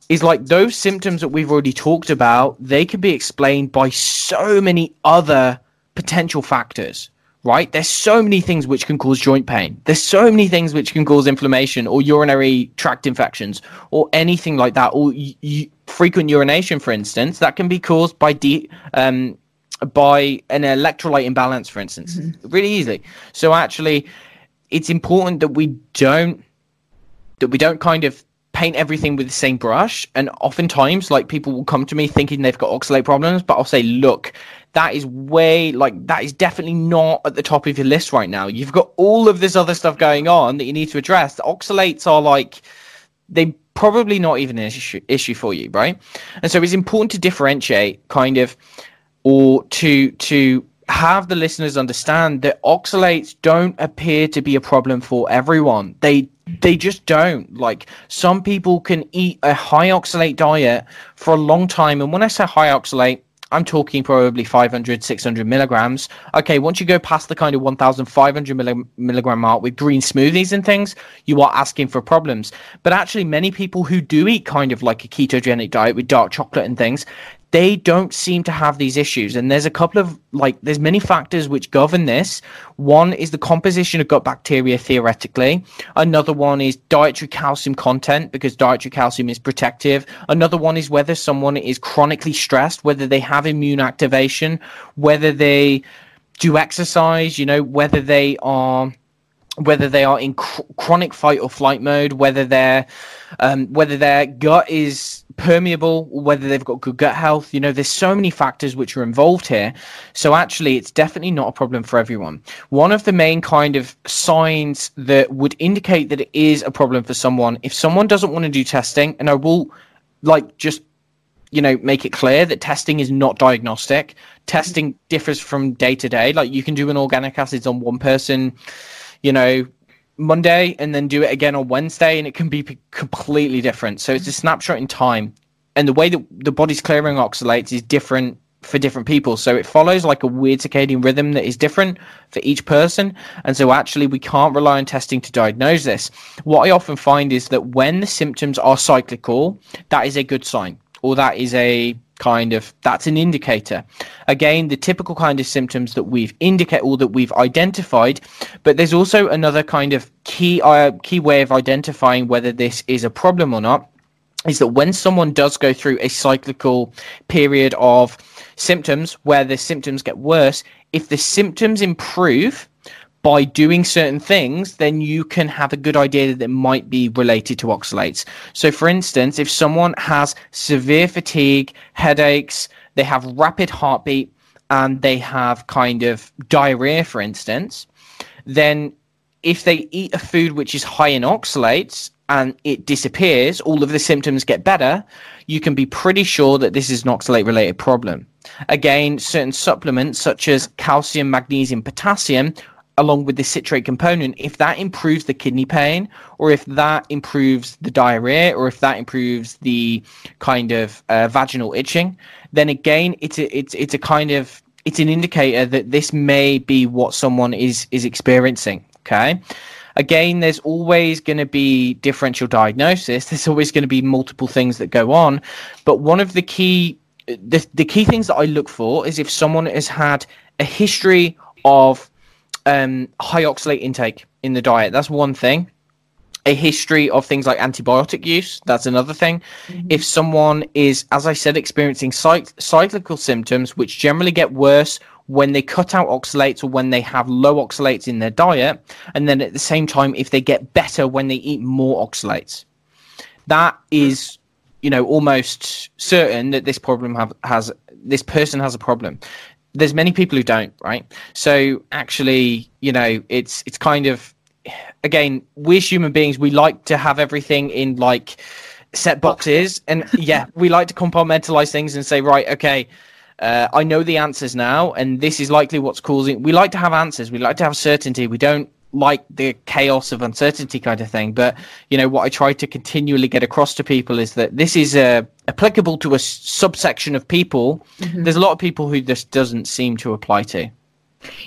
Is like those symptoms that we've already talked about, they can be explained by so many other potential factors right? There's so many things which can cause joint pain. There's so many things which can cause inflammation or urinary tract infections or anything like that. Or y- y- frequent urination, for instance, that can be caused by de- um, by an electrolyte imbalance, for instance. Mm-hmm. Really easily. So actually, it's important that we don't that we don't kind of paint everything with the same brush. And oftentimes, like people will come to me thinking they've got oxalate problems, but I'll say, look, that is way like that is definitely not at the top of your list right now. You've got all of this other stuff going on that you need to address. The oxalates are like they probably not even an issue, issue for you, right? And so it's important to differentiate kind of or to to have the listeners understand that oxalates don't appear to be a problem for everyone. They they just don't. Like some people can eat a high oxalate diet for a long time and when I say high oxalate I'm talking probably 500, 600 milligrams. Okay, once you go past the kind of 1,500 milligram mark with green smoothies and things, you are asking for problems. But actually, many people who do eat kind of like a ketogenic diet with dark chocolate and things, they don't seem to have these issues. And there's a couple of like, there's many factors which govern this. One is the composition of gut bacteria, theoretically. Another one is dietary calcium content, because dietary calcium is protective. Another one is whether someone is chronically stressed, whether they have immune activation, whether they do exercise, you know, whether they are whether they are in cr- chronic fight or flight mode, whether their um, whether their gut is permeable, whether they've got good gut health. You know, there's so many factors which are involved here. So actually, it's definitely not a problem for everyone. One of the main kind of signs that would indicate that it is a problem for someone, if someone doesn't want to do testing, and I will like just you know make it clear that testing is not diagnostic testing differs from day to day like you can do an organic acids on one person you know Monday and then do it again on Wednesday, and it can be completely different. So it's a snapshot in time, and the way that the body's clearing oxalates is different for different people. So it follows like a weird circadian rhythm that is different for each person. And so actually, we can't rely on testing to diagnose this. What I often find is that when the symptoms are cyclical, that is a good sign, or that is a kind of that's an indicator. Again the typical kind of symptoms that we've indicate or that we've identified but there's also another kind of key uh, key way of identifying whether this is a problem or not is that when someone does go through a cyclical period of symptoms where the symptoms get worse if the symptoms improve by doing certain things, then you can have a good idea that it might be related to oxalates. So, for instance, if someone has severe fatigue, headaches, they have rapid heartbeat, and they have kind of diarrhea, for instance, then if they eat a food which is high in oxalates and it disappears, all of the symptoms get better, you can be pretty sure that this is an oxalate related problem. Again, certain supplements such as calcium, magnesium, potassium along with the citrate component, if that improves the kidney pain, or if that improves the diarrhea, or if that improves the kind of uh, vaginal itching, then again, it's a, it's it's a kind of it's an indicator that this may be what someone is is experiencing. Okay. Again, there's always going to be differential diagnosis. There's always going to be multiple things that go on, but one of the key the, the key things that I look for is if someone has had a history of um, high oxalate intake in the diet. That's one thing. A history of things like antibiotic use. That's another thing. Mm-hmm. If someone is, as I said, experiencing cyc- cyclical symptoms, which generally get worse when they cut out oxalates or when they have low oxalates in their diet, and then at the same time, if they get better when they eat more oxalates, that is, you know, almost certain that this problem have, has this person has a problem there's many people who don't, right? So actually, you know, it's it's kind of again, we as human beings, we like to have everything in like set boxes, and yeah, we like to compartmentalize things and say, right, okay. Uh, I know the answers now, and this is likely what's causing. We like to have answers. We like to have certainty. We don't like the chaos of uncertainty kind of thing. But you know what I try to continually get across to people is that this is uh, applicable to a subsection of people. Mm-hmm. There's a lot of people who this doesn't seem to apply to.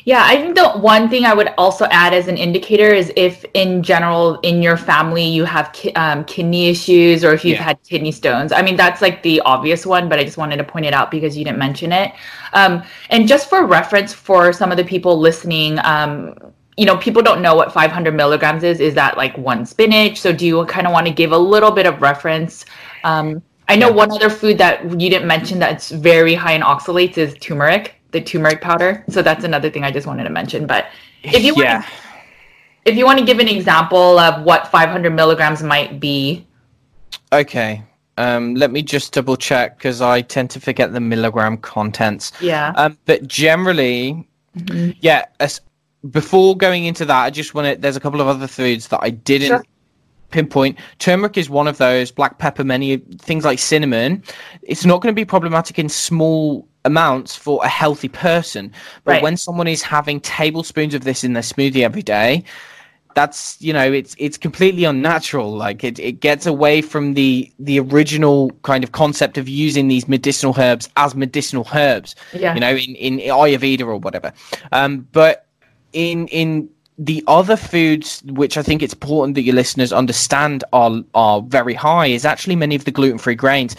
Yeah, I think the one thing I would also add as an indicator is if, in general, in your family you have ki- um, kidney issues or if you've yeah. had kidney stones. I mean, that's like the obvious one, but I just wanted to point it out because you didn't mention it. Um, and just for reference, for some of the people listening, um, you know, people don't know what 500 milligrams is. Is that like one spinach? So do you kind of want to give a little bit of reference? I know one other food that you didn't mention that's very high in oxalates is turmeric. the turmeric powder. So that's another thing I just wanted to mention. But if you Yeah. want to, if you want to give an example of what 500 milligrams might be, Okay. Um, let me just double check because I tend to forget the milligram contents. yeah, Um, but generally, yeah. As, before going into that, I just want to. There's a couple of other foods that I didn't Sure. Pinpoint. Turmeric is one of those. Black pepper, many things like cinnamon. It's not going to be problematic in small amounts for a healthy person, but Right. when someone is having tablespoons of this in their smoothie every day, that's you know it's it's completely unnatural like it, it gets away from the the original kind of concept of using these medicinal herbs as medicinal herbs Yeah. you know in in ayurveda or whatever um but in in the other foods which i think it's important that your listeners understand are are very high is actually many of the gluten-free grains.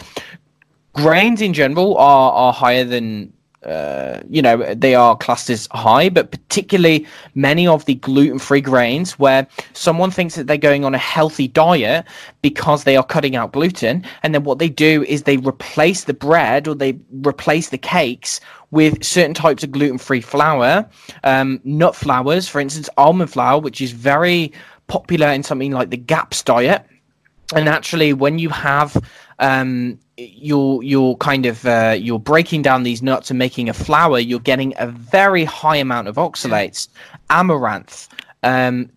Grains in general are are higher than uh, you know they are classed as high, but particularly many of the gluten-free grains, where someone thinks that they're going on a healthy diet because they are cutting out gluten, and then what they do is they replace the bread or they replace the cakes with certain types of gluten-free flour, um, nut flours, for instance, almond flour, which is very popular in something like the GAPS diet. And actually when you have um you're you're kind of uh, you're breaking down these nuts and making a flour you're getting a very high amount of oxalates amaranth um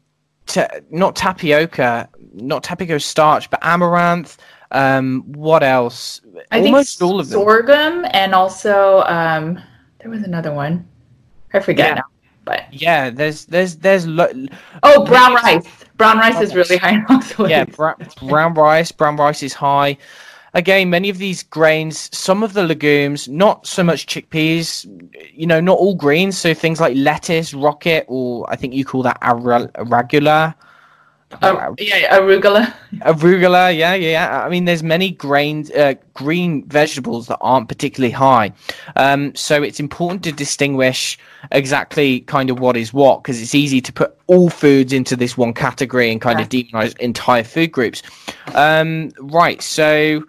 not tapioca not tapioca starch but amaranth um what else I almost think all of them sorghum and also um, there was another one. I forget Yeah. now. But yeah there's there's there's lo- oh, brown rice. Brown rice is really high in yeah, bra- brown rice. Brown rice is high. Again, many of these grains, some of the legumes, not so much chickpeas. You know, not all greens. So things like lettuce, rocket, or I think you call that ara- arugula. Uh, yeah, arugula. Arugula, yeah, yeah, yeah. I mean, there's many grains, uh, green vegetables that aren't particularly high. Um, so it's important to distinguish exactly kind of what is what, because it's easy to put all foods into this one category and kind of demonize entire food groups. Um, right. So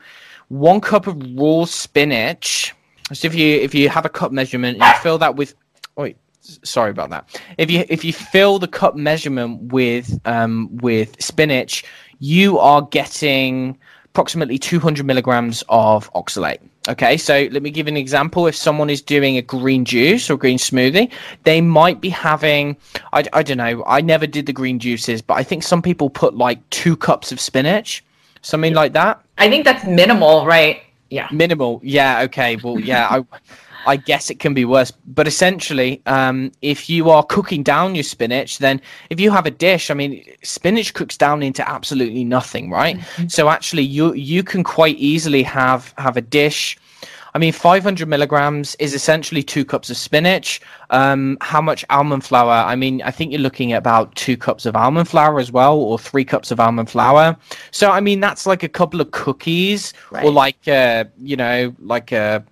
one cup of raw spinach. So if you if you have a cup measurement, and you fill that with. Wait, sorry about that. If you if you fill the cup measurement with um with spinach, you are getting approximately 200 milligrams of oxalate. Okay, so let me give an example. If someone is doing a green juice or green smoothie, they might be having, I, I don't know, I never did the green juices, but I think some people put like two cups of spinach, something like that. I think that's minimal, right? Yeah. Minimal, yeah, okay, well, yeah, I, I guess it can be worse. But essentially, um, if you are cooking down your spinach, then if you have a dish, I mean, spinach cooks down into absolutely nothing, right? So actually, you you can quite easily have have a dish. I mean, 500 milligrams is essentially two cups of spinach. Um, how much almond flour? I mean, I think you're looking at about two cups of almond flour as well, or three cups of almond flour. So, I mean, that's like a couple of cookies, or like, uh, you know, like a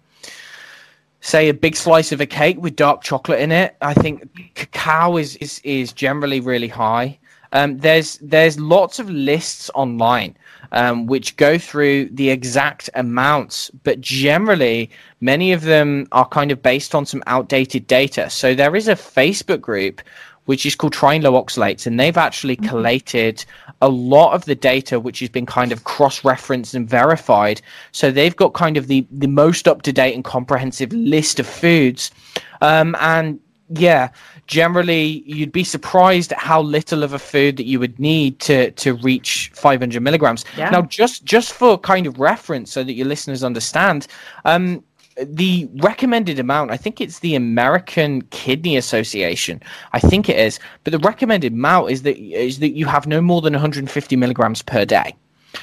say a big slice of a cake with dark chocolate in it. I think cacao is is, is generally really high. Um, there's there's lots of lists online um, which go through the exact amounts, but generally many of them are kind of based on some outdated data. So there is a Facebook group which is called Trying Low Oxalates, and they've actually collated a lot of the data which has been kind of cross-referenced and verified. So they've got kind of the the most up-to-date and comprehensive list of foods, um, and yeah, generally you'd be surprised at how little of a food that you would need to to reach 500 milligrams. Yeah. Now, just just for kind of reference, so that your listeners understand, um, the recommended amount, I think it's the American Kidney Association. I think it is, but the recommended amount is that is that you have no more than 150 milligrams per day.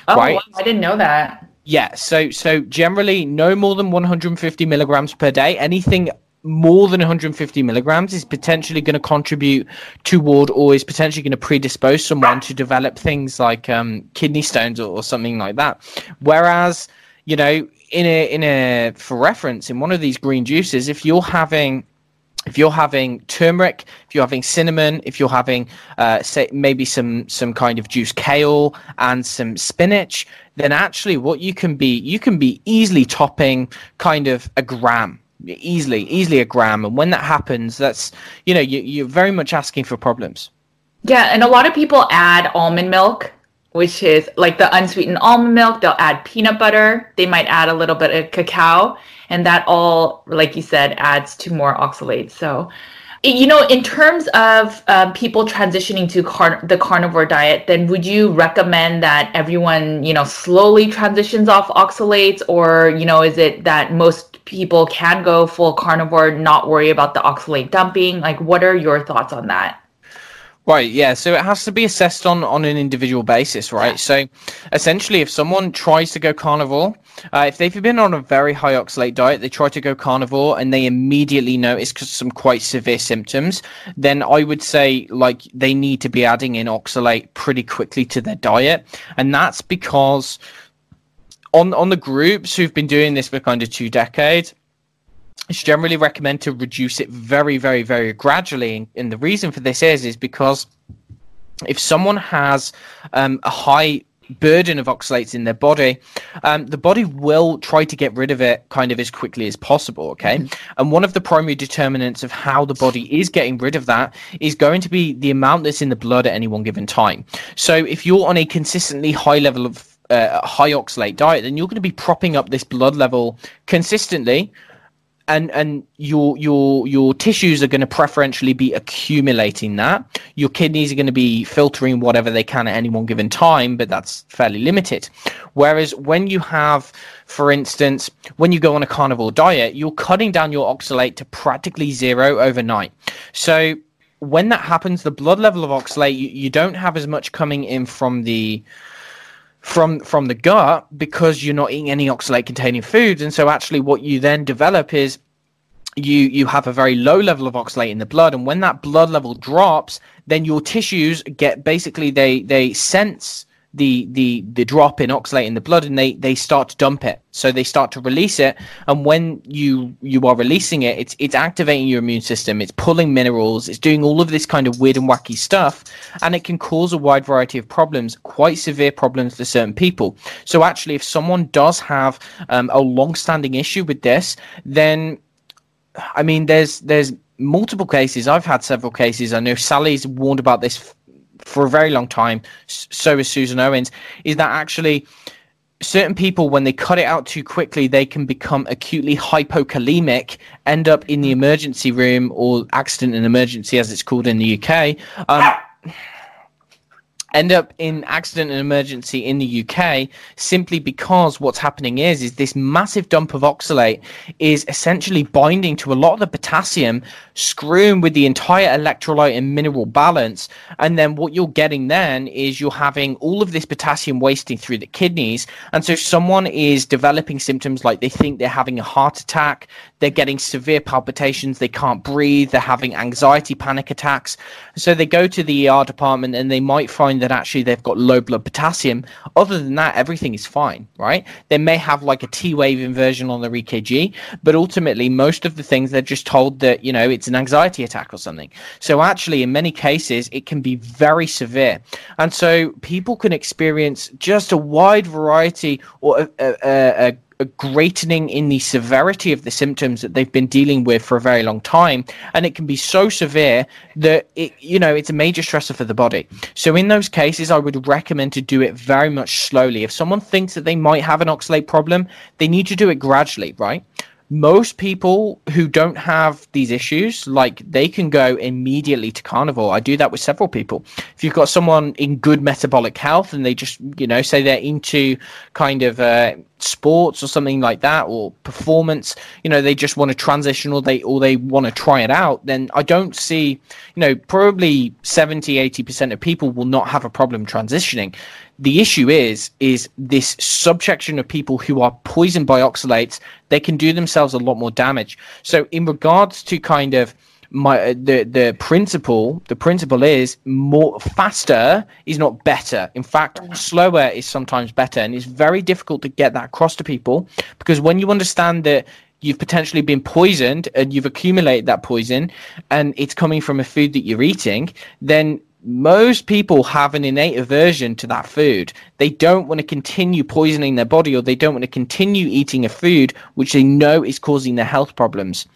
Oh, Right. wow, I didn't know that. Yeah, so so generally no more than 150 milligrams per day. Anything more than 150 milligrams is potentially going to contribute toward or is potentially going to predispose someone to develop things like um, kidney stones or, or something like that. Whereas, you know, in a in a for reference, in one of these green juices, if you're having if you're having turmeric, if you're having cinnamon, if you're having uh, say maybe some some kind of juice kale and some spinach, then actually what you can be you can be easily topping kind of a gram easily, easily a gram. And when that happens, that's you know you, you're very much asking for problems. Yeah, and a lot of people add almond milk, which is like the unsweetened almond milk. They'll add peanut butter. They might add a little bit of cacao, and that all, like you said, adds to more oxalates. So you know in terms of uh, people transitioning to car- the carnivore diet then would you recommend that everyone you know slowly transitions off oxalates or you know is it that most people can go full carnivore not worry about the oxalate dumping like what are your thoughts on that Right, yeah. So it has to be assessed on, on an individual basis, right? Yeah. So essentially, if someone tries to go carnivore, uh, if they've been on a very high oxalate diet, they try to go carnivore and they immediately notice some quite severe symptoms, then I would say like they need to be adding in oxalate pretty quickly to their diet. And that's because on on the groups who've been doing this for kind of two decades, it's generally recommend to reduce it very, very, very gradually. And the reason for this is, is because if someone has um, a high burden of oxalates in their body, um, the body will try to get rid of it kind of as quickly as possible. Okay. Mm-hmm. And one of the primary determinants of how the body is getting rid of that is going to be the amount that's in the blood at any one given time. So if you're on a consistently high level of uh, high oxalate diet, then you're going to be propping up this blood level consistently and and your your your tissues are going to preferentially be accumulating that. Your kidneys are going to be filtering whatever they can at any one given time but that's fairly limited. Whereas when you have for instance when you go on a carnivore diet you're cutting down your oxalate to practically zero overnight. So when that happens the blood level of oxalate you, you don't have as much coming in from the from from the gut because you're not eating any oxalate containing foods. And so actually what you then develop is you you have a very low level of oxalate in the blood. And when that blood level drops then your tissues get basically they they sense the the the drop in oxalate in the blood and they they start to dump it. So they start to release it. And when you you are releasing it it's it's activating your immune system. It's pulling minerals. It's doing all of this kind of weird and wacky stuff. And it can cause a wide variety of problems quite severe problems for certain people. So actually if someone does have um, a long-standing issue with this then i mean there's there's multiple cases. I've had several cases. I know sally's warned about this for a very long time, so is Susan Owens, is that actually certain people, when they cut it out too quickly, they can become acutely hypokalemic, end up in the emergency room or accident and emergency, as it's called in the UK. Um, end up in accident and emergency in the UK simply because what's happening is is this massive dump of oxalate is essentially binding to a lot of the potassium, screwing with the entire electrolyte and mineral balance, and then what you're getting then is you're having all of this potassium wasting through the kidneys, and so someone is developing symptoms like they think they're having a heart attack, they're getting severe palpitations, they can't breathe, they're having anxiety panic attacks, so they go to the ER department and they might find find that actually they've got low blood potassium. Other than that, everything is fine, right? They may have like a T wave inversion on their EKG, but ultimately, most of the things they're just told that, you know, it's an anxiety attack or something. So, actually, in many cases, it can be very severe. And so, people can experience just a wide variety or a, a, a a greatening in the severity of the symptoms that they've been dealing with for a very long time and it can be so severe that it you know it's a major stressor for the body so in those cases i would recommend to do it very much slowly if someone thinks that they might have an oxalate problem they need to do it gradually right most people who don't have these issues, like they can go immediately to carnivore. I do that with several people. If you've got someone in good metabolic health and they just, you know, say they're into kind of uh, sports or something like that or performance you know they just want to transition or they or they want to try it out then i don't see you know probably 70 80% of people will not have a problem transitioning. The issue is is this subsection of people who are poisoned by oxalates they can do themselves a lot more damage. So in regards to kind of my uh, the the principle the principle is more faster is not better in fact slower is sometimes better and it's very difficult to get that across to people because when you understand that you've potentially been poisoned and you've accumulated that poison and it's coming from a food that you're eating then most people have an innate aversion to that food. They don't want to continue poisoning their body or they don't want to continue eating a food which they know is causing their health problems.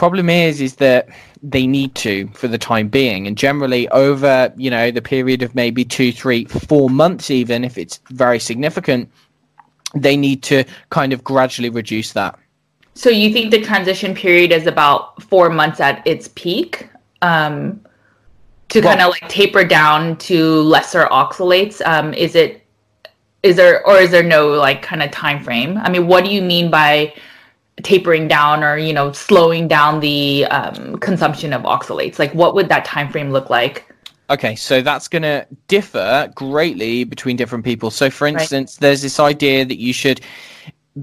Problem is is that they need to for the time being and generally over, you know, the period of maybe two three four months even if it's very significant, they need to kind of gradually reduce that. So you think the transition period is about 4 months at its peak? Um to well, kind of like taper down to lesser oxalates um, is it is there or is there no like kind of time frame i mean what do you mean by tapering down or you know slowing down the um, consumption of oxalates like what would that time frame look like Okay, so that's going to differ greatly between different people. So, for instance, right. there's this idea that you should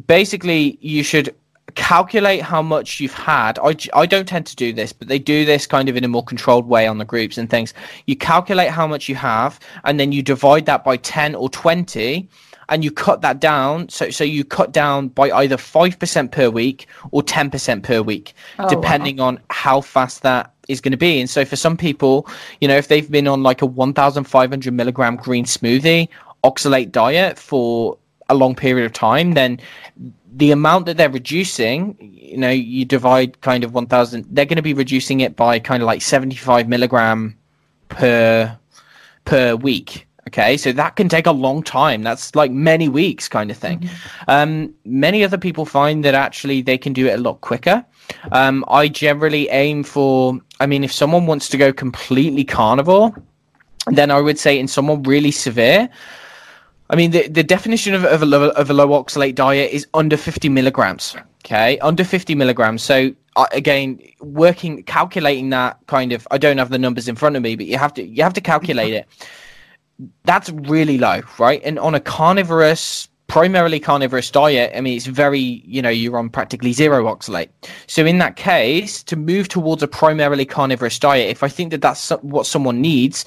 basically you should calculate how much you've had. I, I don't tend to do this, but they do this kind of in a more controlled way on the groups and things. You calculate how much you have, and then you divide that by 10 or 20, and you cut that down. So, so you cut down by either 5% per week or 10% per week, oh, depending wow. on how fast that is going to be. And so for some people, you know, if they've been on like a 1,500 milligram green smoothie oxalate diet for a long period of time, then the amount that they're reducing, you know, you divide kind of 1000, they're going to be reducing it by kind of like 75 milligram per per week. Okay, so that can take a long time. That's like many weeks, kind of thing. Mm-hmm. Um, many other people find that actually they can do it a lot quicker. Um, I generally aim for, I mean, if someone wants to go completely carnivore, then I would say in someone really severe, I mean, the, the definition of, of, a low, of a low oxalate diet is under 50 milligrams. Okay, under 50 milligrams. So uh, again, working, calculating that kind of, I don't have the numbers in front of me, but you have to, you have to calculate it. That's really low, right? And on a carnivorous, primarily carnivorous diet, I mean, it's very, you know, you're on practically zero oxalate. So in that case, to move towards a primarily carnivorous diet, if I think that that's what someone needs,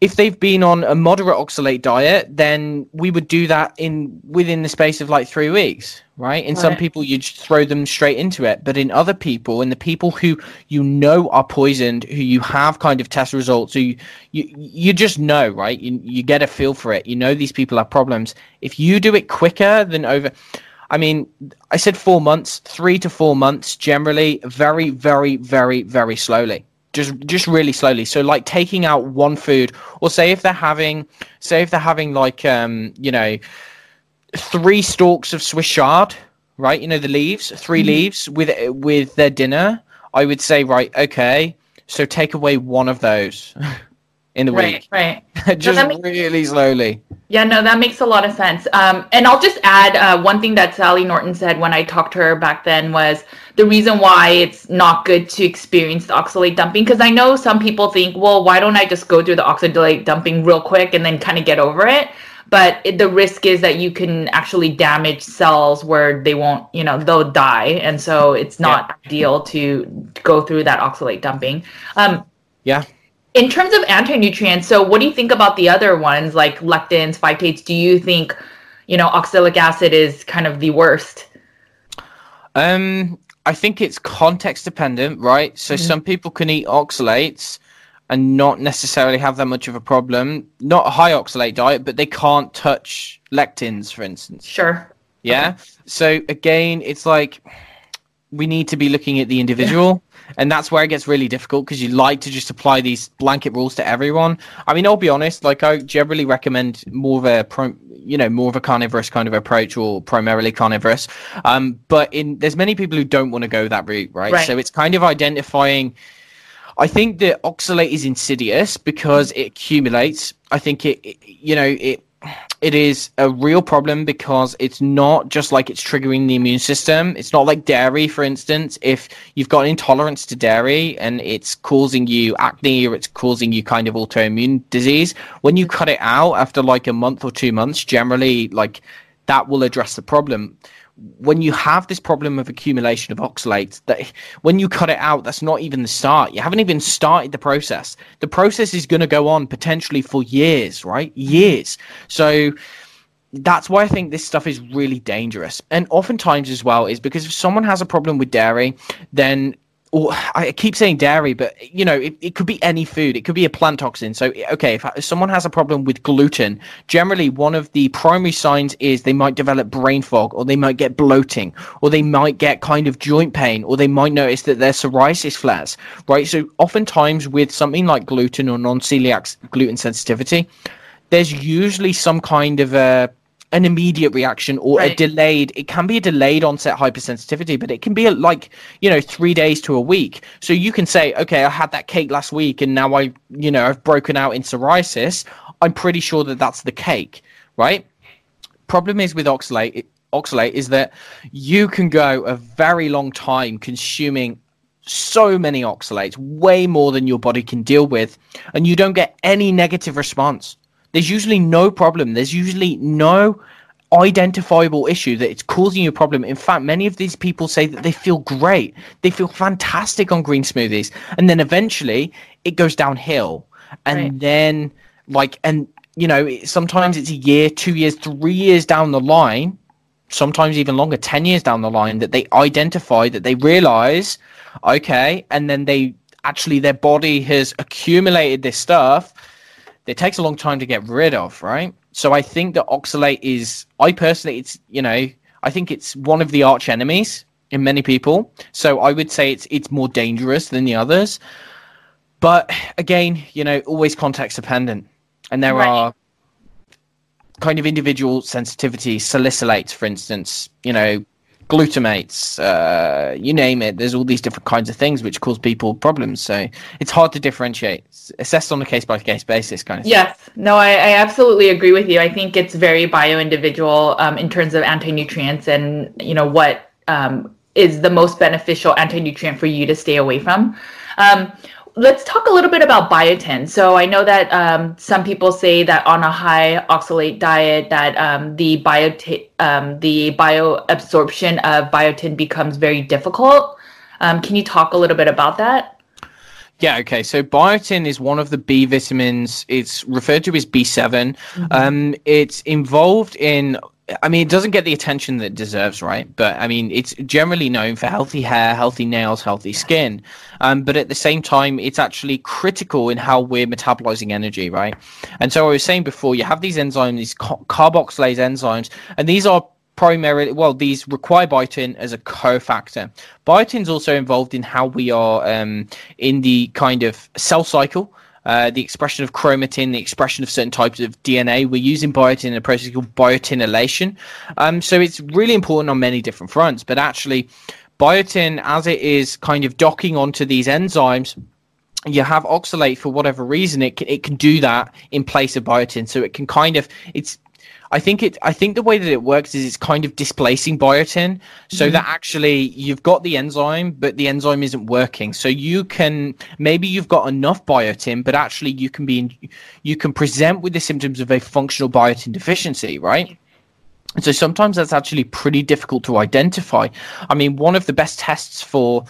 if they've been on a moderate oxalate diet, then we would do that in within the space of like three weeks, right? In right. some people, you just throw them straight into it, but in other people, in the people who you know are poisoned, who you have kind of test results, who you you, you just know, right? You you get a feel for it. You know these people have problems. If you do it quicker than over. I mean, I said four months, three to four months generally, very, very, very, very slowly just just really slowly. So like taking out one food or say if they're having say if they're having like um you know three stalks of swiss chard right? You know the leaves 3 mm-hmm. leaves with with their dinner i would say right okay so take away one of those in the right, week right just so really slowly yeah, no, that makes a lot of sense. Um, and I'll just add uh, one thing that Sally Norton said when I talked to her back then was the reason why it's not good to experience the oxalate dumping. Because I know some people think, well, why don't I just go through the oxalate dumping real quick and then kind of get over it? But it, the risk is that you can actually damage cells where they won't, you know, they'll die. And so it's not yeah. ideal to go through that oxalate dumping. Um, yeah in terms of anti-nutrients, so what do you think about the other ones like lectins, phytates? Do you think, you know, oxalic acid is kind of the worst? Um, I think it's context dependent, right? So mm-hmm. some people can eat oxalates and not necessarily have that much of a problem. Not a high oxalate diet, but they can't touch lectins, for instance. Sure. Yeah. Okay. So again, it's like we need to be looking at the individual and that's where it gets really difficult because you like to just apply these blanket rules to everyone. I mean, I'll be honest, like I generally recommend more of a, you know, more of a carnivorous kind of approach or primarily carnivorous. Um, but in there's many people who don't want to go that route, right? right? So it's kind of identifying. I think that oxalate is insidious because it accumulates. I think it, it you know, it it is a real problem because it's not just like it's triggering the immune system. It's not like dairy, for instance. If you've got intolerance to dairy and it's causing you acne or it's causing you kind of autoimmune disease, when you cut it out after like a month or two months, generally, like that will address the problem when you have this problem of accumulation of oxalates, that when you cut it out, that's not even the start. You haven't even started the process. The process is going to go on potentially for years, right? Mm-hmm. Years. So that's why I think this stuff is really dangerous. And oftentimes as well is because if someone has a problem with dairy, then I keep saying dairy, but you know, it, it could be any food. It could be a plant toxin. So, okay, if, if someone has a problem with gluten, generally one of the primary signs is they might develop brain fog, or they might get bloating, or they might get kind of joint pain, or they might notice that their psoriasis flares, right? So, oftentimes with something like gluten or non celiac gluten sensitivity, there's usually some kind of a an immediate reaction or right. a delayed it can be a delayed onset hypersensitivity but it can be a, like you know 3 days to a week. So you can say okay i had that cake last week and now i you know i've broken out in psoriasis i'm pretty sure that that's the cake right? Problem is with oxalate oxalate is that you can go a very long time consuming so many oxalates way more than your body can deal with and you don't get any negative response there's usually no problem. There's usually no identifiable issue that it's causing you a problem. In fact, many of these people say that they feel great. They feel fantastic on green smoothies. And then eventually it goes downhill. And right. then, like, and, you know, sometimes it's a year, two years, three years down the line, sometimes even longer, 10 years down the line, that they identify, that they realize, okay, and then they actually, their body has accumulated this stuff it takes a long time to get rid of, right? So I think that oxalate is, I personally, it's you know, I think it's one of the arch enemies in many people. So I would say it's it's more dangerous than the others. But again, you know, always context dependent, and there right. are kind of individual sensitivities. Salicylates, for instance, you know, glutamates, uh, you name it. There's all these different kinds of things which cause people problems. So it's hard to differentiate. It's assessed on a case by case basis, kind of. Yes, no, I, I, absolutely agree with you. I think it's very bio individual um, in terms of anti nutrients and you know what um, is the most beneficial anti nutrient for you to stay away from. Um, let's talk a little bit about biotin. So I know that um, some people say that on a high oxalate diet, that um, the biotin, um, the bioabsorption of biotin becomes very difficult. Um, can you talk a little bit about that? Yeah, okay. So biotin is one of the B vitamins. It's referred to as B7. Mm-hmm. Um, it's involved in I mean, it doesn't get the attention that it deserves, right? But I mean, it's generally known for healthy hair, healthy nails, healthy skin. Um, but at the same time, it's actually critical in how we're metabolizing energy, right? And so I was saying before, you have these enzymes, these carboxylase enzymes, and these are primarily well these require biotin as a cofactor biotin's also involved in how we are um, in the kind of cell cycle uh, the expression of chromatin, the expression of certain types of DNA. We're using biotin in a process called biotinylation. Um, so it's really important on many different fronts. But actually, biotin, as it is kind of docking onto these enzymes, you have oxalate for whatever reason it can, it can do that in place of biotin so it can kind of it's I think it. I think the way that it works is it's kind of displacing biotin, so mm-hmm. that actually you've got the enzyme, but the enzyme isn't working. So you can maybe you've got enough biotin, but actually you can be in, you can present with the symptoms of a functional biotin deficiency, right? And so sometimes that's actually pretty difficult to identify. I mean, one of the best tests for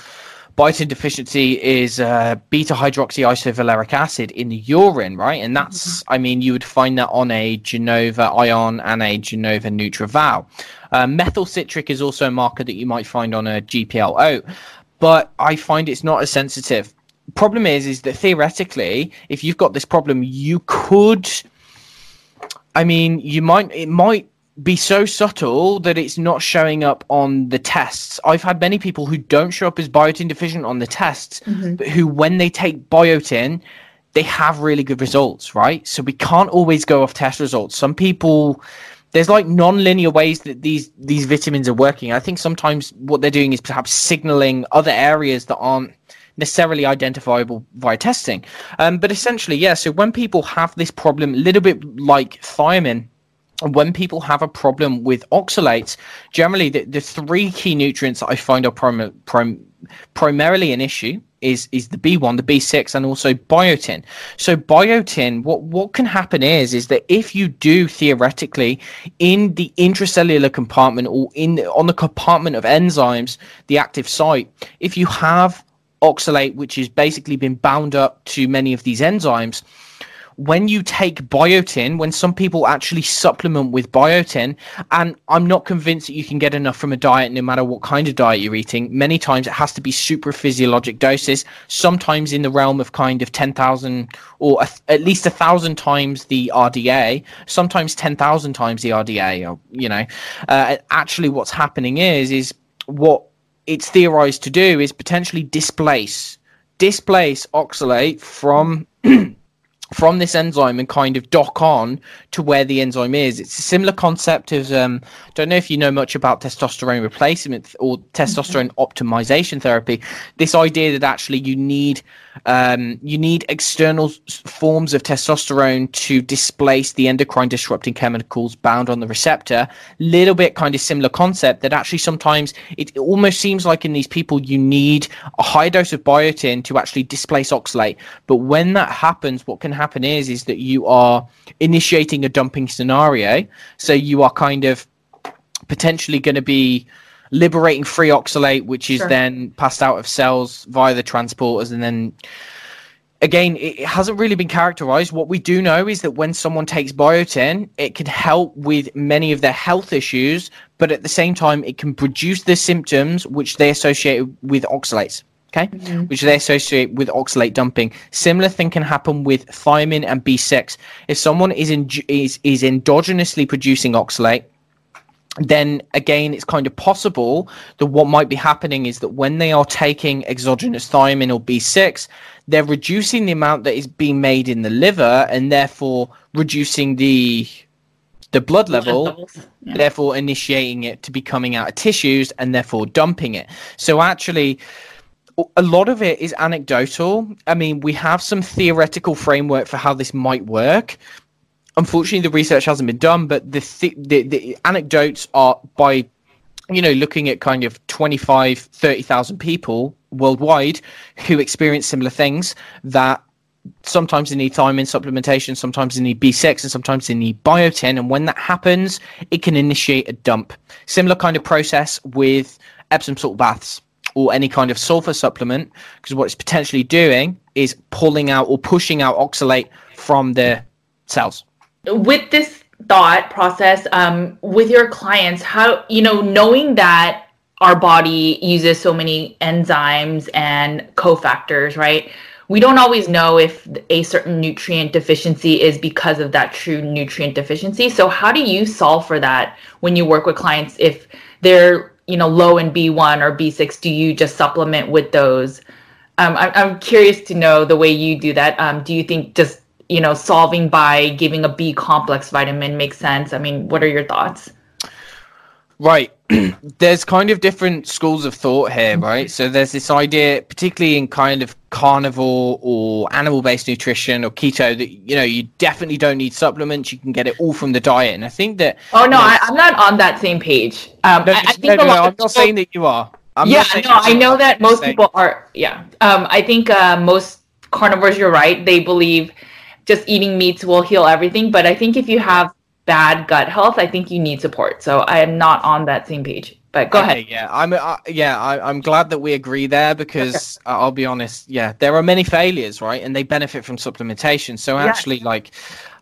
biotin deficiency is uh, beta hydroxyisovaleric acid in the urine, right? And that's, mm-hmm. I mean, you would find that on a Genova ion and a Genova NutrEval. Uh, methyl citric is also a marker that you might find on a GPLO, but I find it's not as sensitive. Problem is, is that theoretically, if you've got this problem, you could. I mean, you might it might be so subtle that it's not showing up on the tests. I've had many people who don't show up as biotin deficient on the tests, mm-hmm. but who, when they take biotin, they have really good results, right? So we can't always go off test results. Some people, there's like non-linear ways that these these vitamins are working. I think sometimes what they're doing is perhaps signaling other areas that aren't necessarily identifiable via testing. Um, but essentially, yeah. So when people have this problem, a little bit like thiamine when people have a problem with oxalates, generally the, the three key nutrients that I find are prim- prim- primarily an issue is is the B1, the B6, and also biotin. So biotin, what what can happen is is that if you do theoretically in the intracellular compartment or in on the compartment of enzymes, the active site, if you have oxalate which has basically been bound up to many of these enzymes, when you take biotin, when some people actually supplement with biotin, and I'm not convinced that you can get enough from a diet, no matter what kind of diet you're eating. Many times it has to be super physiologic doses, sometimes in the realm of kind of 10,000 or a, at least a thousand times the RDA, sometimes 10,000 times the RDA, or, you know, uh, actually what's happening is, is what it's theorized to do is potentially displace displace oxalate from from this enzyme and kind of dock on to where the enzyme is. It's a similar concept as um, don't know if you know much about testosterone replacement or testosterone mm-hmm. optimization therapy. This idea that actually you need um, you need external forms of testosterone to displace the endocrine disrupting chemicals bound on the receptor. Little bit kind of similar concept that actually sometimes it, it almost seems like in these people you need a high dose of biotin to actually displace oxalate. But when that happens, what can happen is is that you are initiating a dumping scenario. So you are kind of potentially going to be liberating free oxalate, which is sure. then passed out of cells via the transporters, and then again, it hasn't really been characterized. What we do know is that when someone takes biotin, it can help with many of their health issues, but at the same time, it can produce the symptoms which they associate with oxalates. Okay, mm-hmm. which they associate with oxalate dumping. Similar thing can happen with thiamine and B6. If someone is in, is is endogenously producing oxalate, then again, it's kind of possible that what might be happening is that when they are taking exogenous thiamine or B6, they're reducing the amount that is being made in the liver and therefore reducing the the blood level, yeah. therefore initiating it to be coming out of tissues and therefore dumping it. So actually, a lot of it is anecdotal. I mean, we have some theoretical framework for how this might work, unfortunately the research hasn't been done but the, th- the, the anecdotes are by you know looking at kind of 25 30,000 people worldwide who experience similar things that sometimes they need thiamine supplementation sometimes they need b6 and sometimes they need biotin. And when that happens it can initiate a dump. Similar kind of process with epsom salt baths or any kind of sulfur supplement because what it's potentially doing is pulling out or pushing out oxalate from the cells with this thought process um, with your clients how you know knowing that our body uses so many enzymes and cofactors right? We don't always know if a certain nutrient deficiency is because of that true nutrient deficiency. So how do you solve for that when you work with clients if they're you know low in b1 or b6 do you just supplement with those? Um, I- i'm curious to know the way you do that. Um, do you think just you know, solving by giving a B complex vitamin makes sense. I mean, what are your thoughts? Right. there's kind of different schools of thought here, right? So there's this idea, particularly in kind of carnivore or animal based nutrition or keto, that, you know, you definitely don't need supplements. You can get it all from the diet. And I think that. Oh, no, you know, I, am not on that same page. Um, no, I, I, think no, no, I'm not saying that you are. I'm yeah, no, I know that most people are. Yeah. Um, I think uh, most carnivores, you're right. They believe just eating meats will heal everything. But I think if you have bad gut health, I think you need support. So I am not on that same page. But go okay, ahead. Yeah, I'm. Uh, yeah, I, am glad that we agree there because okay. I'll be honest. Yeah, there are many failures, right, and they benefit from supplementation. So actually, like,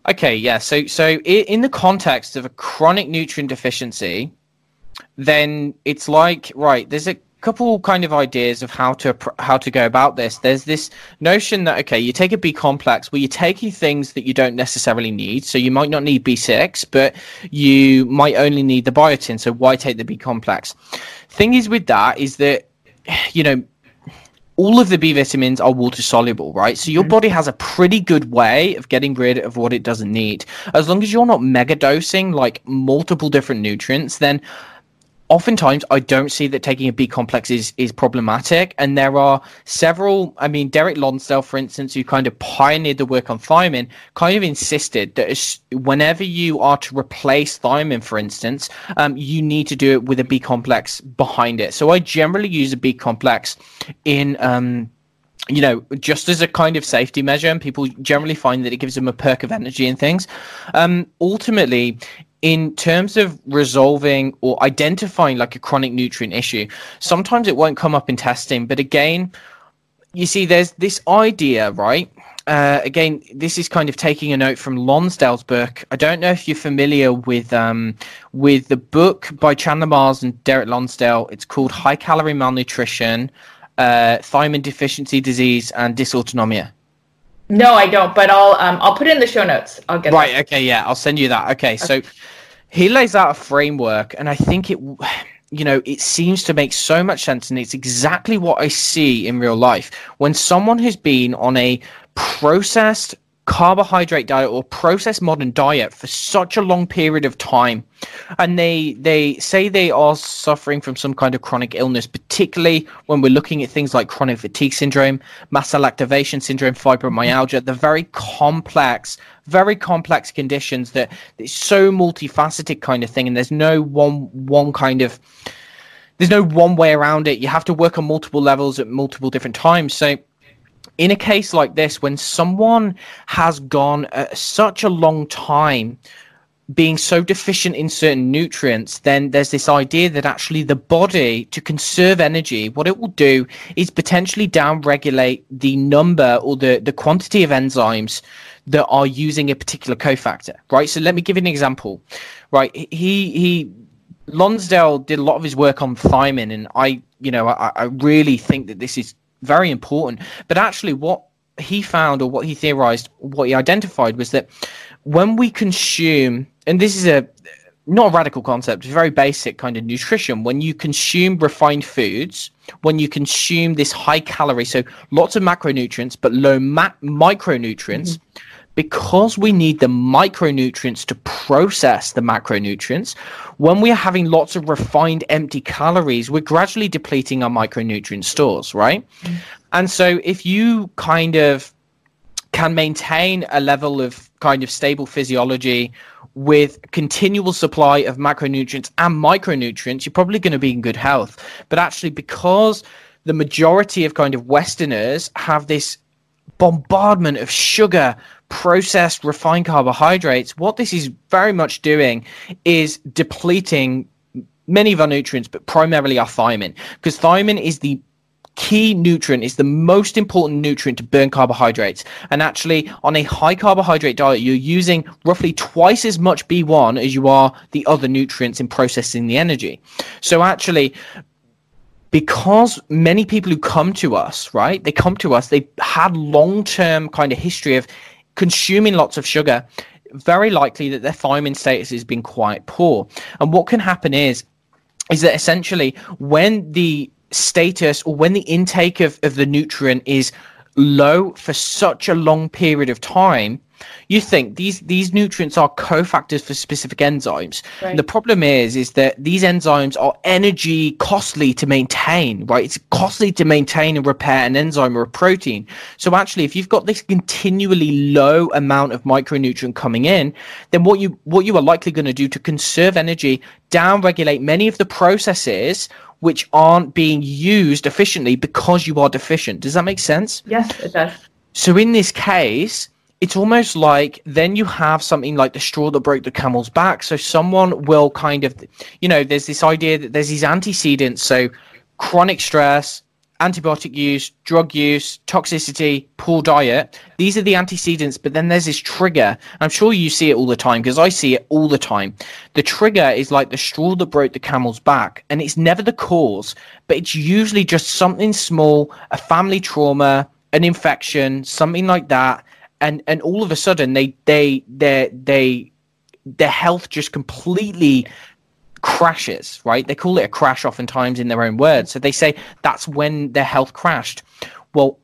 okay, yeah. So so in the context of a chronic nutrient deficiency, then it's like right. There's a couple kind of ideas of how to how to go about this. There's this notion that okay, you take a B complex where you're taking things that you don't necessarily need. So you might not need B6, but you might only need the biotin. So why take the B complex? Thing is with that is that you know all of the B vitamins are water soluble, right? So your mm-hmm. body has a pretty good way of getting rid of what it doesn't need. As long as you're not mega dosing like multiple different nutrients, then oftentimes I don't see that taking a B complex is is problematic. And there are several. I mean, Derek Lonsdale, for instance, who kind of pioneered the work on thiamine, kind of insisted that whenever you are to replace thiamine, for instance, um, you need to do it with a B complex behind it. So I generally use a B complex in. Um, you know, just as a kind of safety measure, and people generally find that it gives them a perk of energy and things. Um, ultimately, in terms of resolving or identifying like a chronic nutrient issue, sometimes it won't come up in testing. But again, you see, there's this idea, right? uh, again, this is kind of taking a note from Lonsdale's book. I don't know if you're familiar with um, with the book by Chandler Marrs and Derek Lonsdale. It's called High Calorie Malnutrition, uh, Thiamine Deficiency Disease, and Dysautonomia. No, I don't. But I'll um, I'll put it in the show notes. I'll get right. That. Okay, yeah, I'll send you that. Okay, okay, so he lays out a framework, and I think it you know, it seems to make so much sense, and it's exactly what I see in real life. When someone has been on a processed carbohydrate diet or processed modern diet for such a long period of time. And they they say they are suffering from some kind of chronic illness particularly when we're looking at things like chronic fatigue syndrome mast cell activation syndrome fibromyalgia the very complex very complex conditions that it's so multifaceted kind of thing and there's no one one kind of there's no one way around it. You have to work on multiple levels at multiple different times. So in a case like this, when someone has gone uh, such a long time being so deficient in certain nutrients, then there's this idea that actually the body, to conserve energy, what it will do is potentially downregulate the number or the, the quantity of enzymes that are using a particular cofactor, right? So let me give you an example, right? He, he, Lonsdale did a lot of his work on thiamine, and I, you know, I, I really think that this is very important. But actually, what he found or what he theorized, what he identified was that when we consume, and this is a not a radical concept, it's very basic kind of nutrition. When you consume refined foods, when you consume this high calorie, so lots of macronutrients but low ma- micronutrients, mm-hmm because we need the micronutrients to process the macronutrients, when we are having lots of refined empty calories, we're gradually depleting our micronutrient stores, right? Mm. And so if you kind of can maintain a level of kind of stable physiology with continual supply of macronutrients and micronutrients, you're probably going to be in good health. But actually, because the majority of kind of Westerners have this bombardment of sugar, processed refined carbohydrates, what this is very much doing is depleting many of our nutrients, but primarily our thiamine, because thiamine is the key nutrient is the most important nutrient to burn carbohydrates. And actually, on a high carbohydrate diet, you're using roughly twice as much B1 as you are the other nutrients in processing the energy. So actually, because many people who come to us, right, they come to us, they've had long term kind of history of consuming lots of sugar, very likely that their thiamine status has been quite poor. And what can happen is, is that essentially when the status or when the intake of, of the nutrient is low for such a long period of time, you think these these nutrients are cofactors for specific enzymes. Right. The problem is is that these enzymes are energy costly to maintain, right? It's costly to maintain and repair an enzyme or a protein. So actually if you've got this continually low amount of micronutrient coming in, then what you what you are likely going to do to conserve energy, down regulate many of the processes which aren't being used efficiently because you are deficient. Does that make sense? Yes, it does. So in this case, it's almost like then you have something like the straw that broke the camel's back. So someone will kind of, you know, there's this idea that there's these antecedents. So chronic stress, antibiotic use, drug use, toxicity, poor diet. These are the antecedents, but then there's this trigger. I'm sure you see it all the time because I see it all the time. The trigger is like the straw that broke the camel's back, and it's never the cause, but it's usually just something small, a family trauma, an infection, something like that and and all of a sudden they they they they their health just completely crashes right? They call it a crash oftentimes in their own words. So they say that's when their health crashed. Well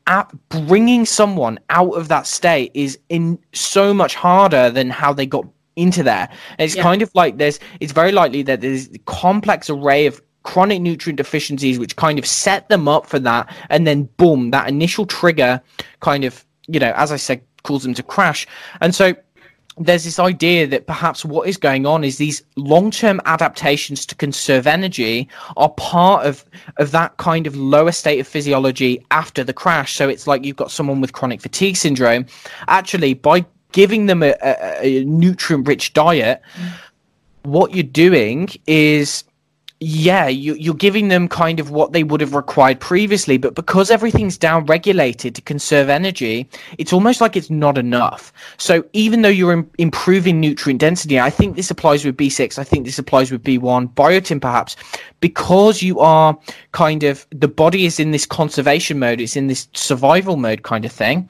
bringing someone out of that state is in so much harder than how they got into there. And it's yeah. kind of like there's it's very likely that there's a complex array of chronic nutrient deficiencies which kind of set them up for that. And then boom that initial trigger kind of you know as i said cause them to crash. And so there's this idea that perhaps what is going on is these long-term adaptations to conserve energy are part of of that kind of lower state of physiology after the crash so it's like you've got someone with chronic fatigue syndrome actually by giving them a, a, a nutrient rich diet mm. what you're doing is yeah, you, you're giving them kind of what they would have required previously, but because everything's down regulated to conserve energy, it's almost like it's not enough. So even though you're Im- improving nutrient density, I think this applies with B6, I think this applies with B1, biotin perhaps, because you are kind of the body is in this conservation mode, it's in this survival mode kind of thing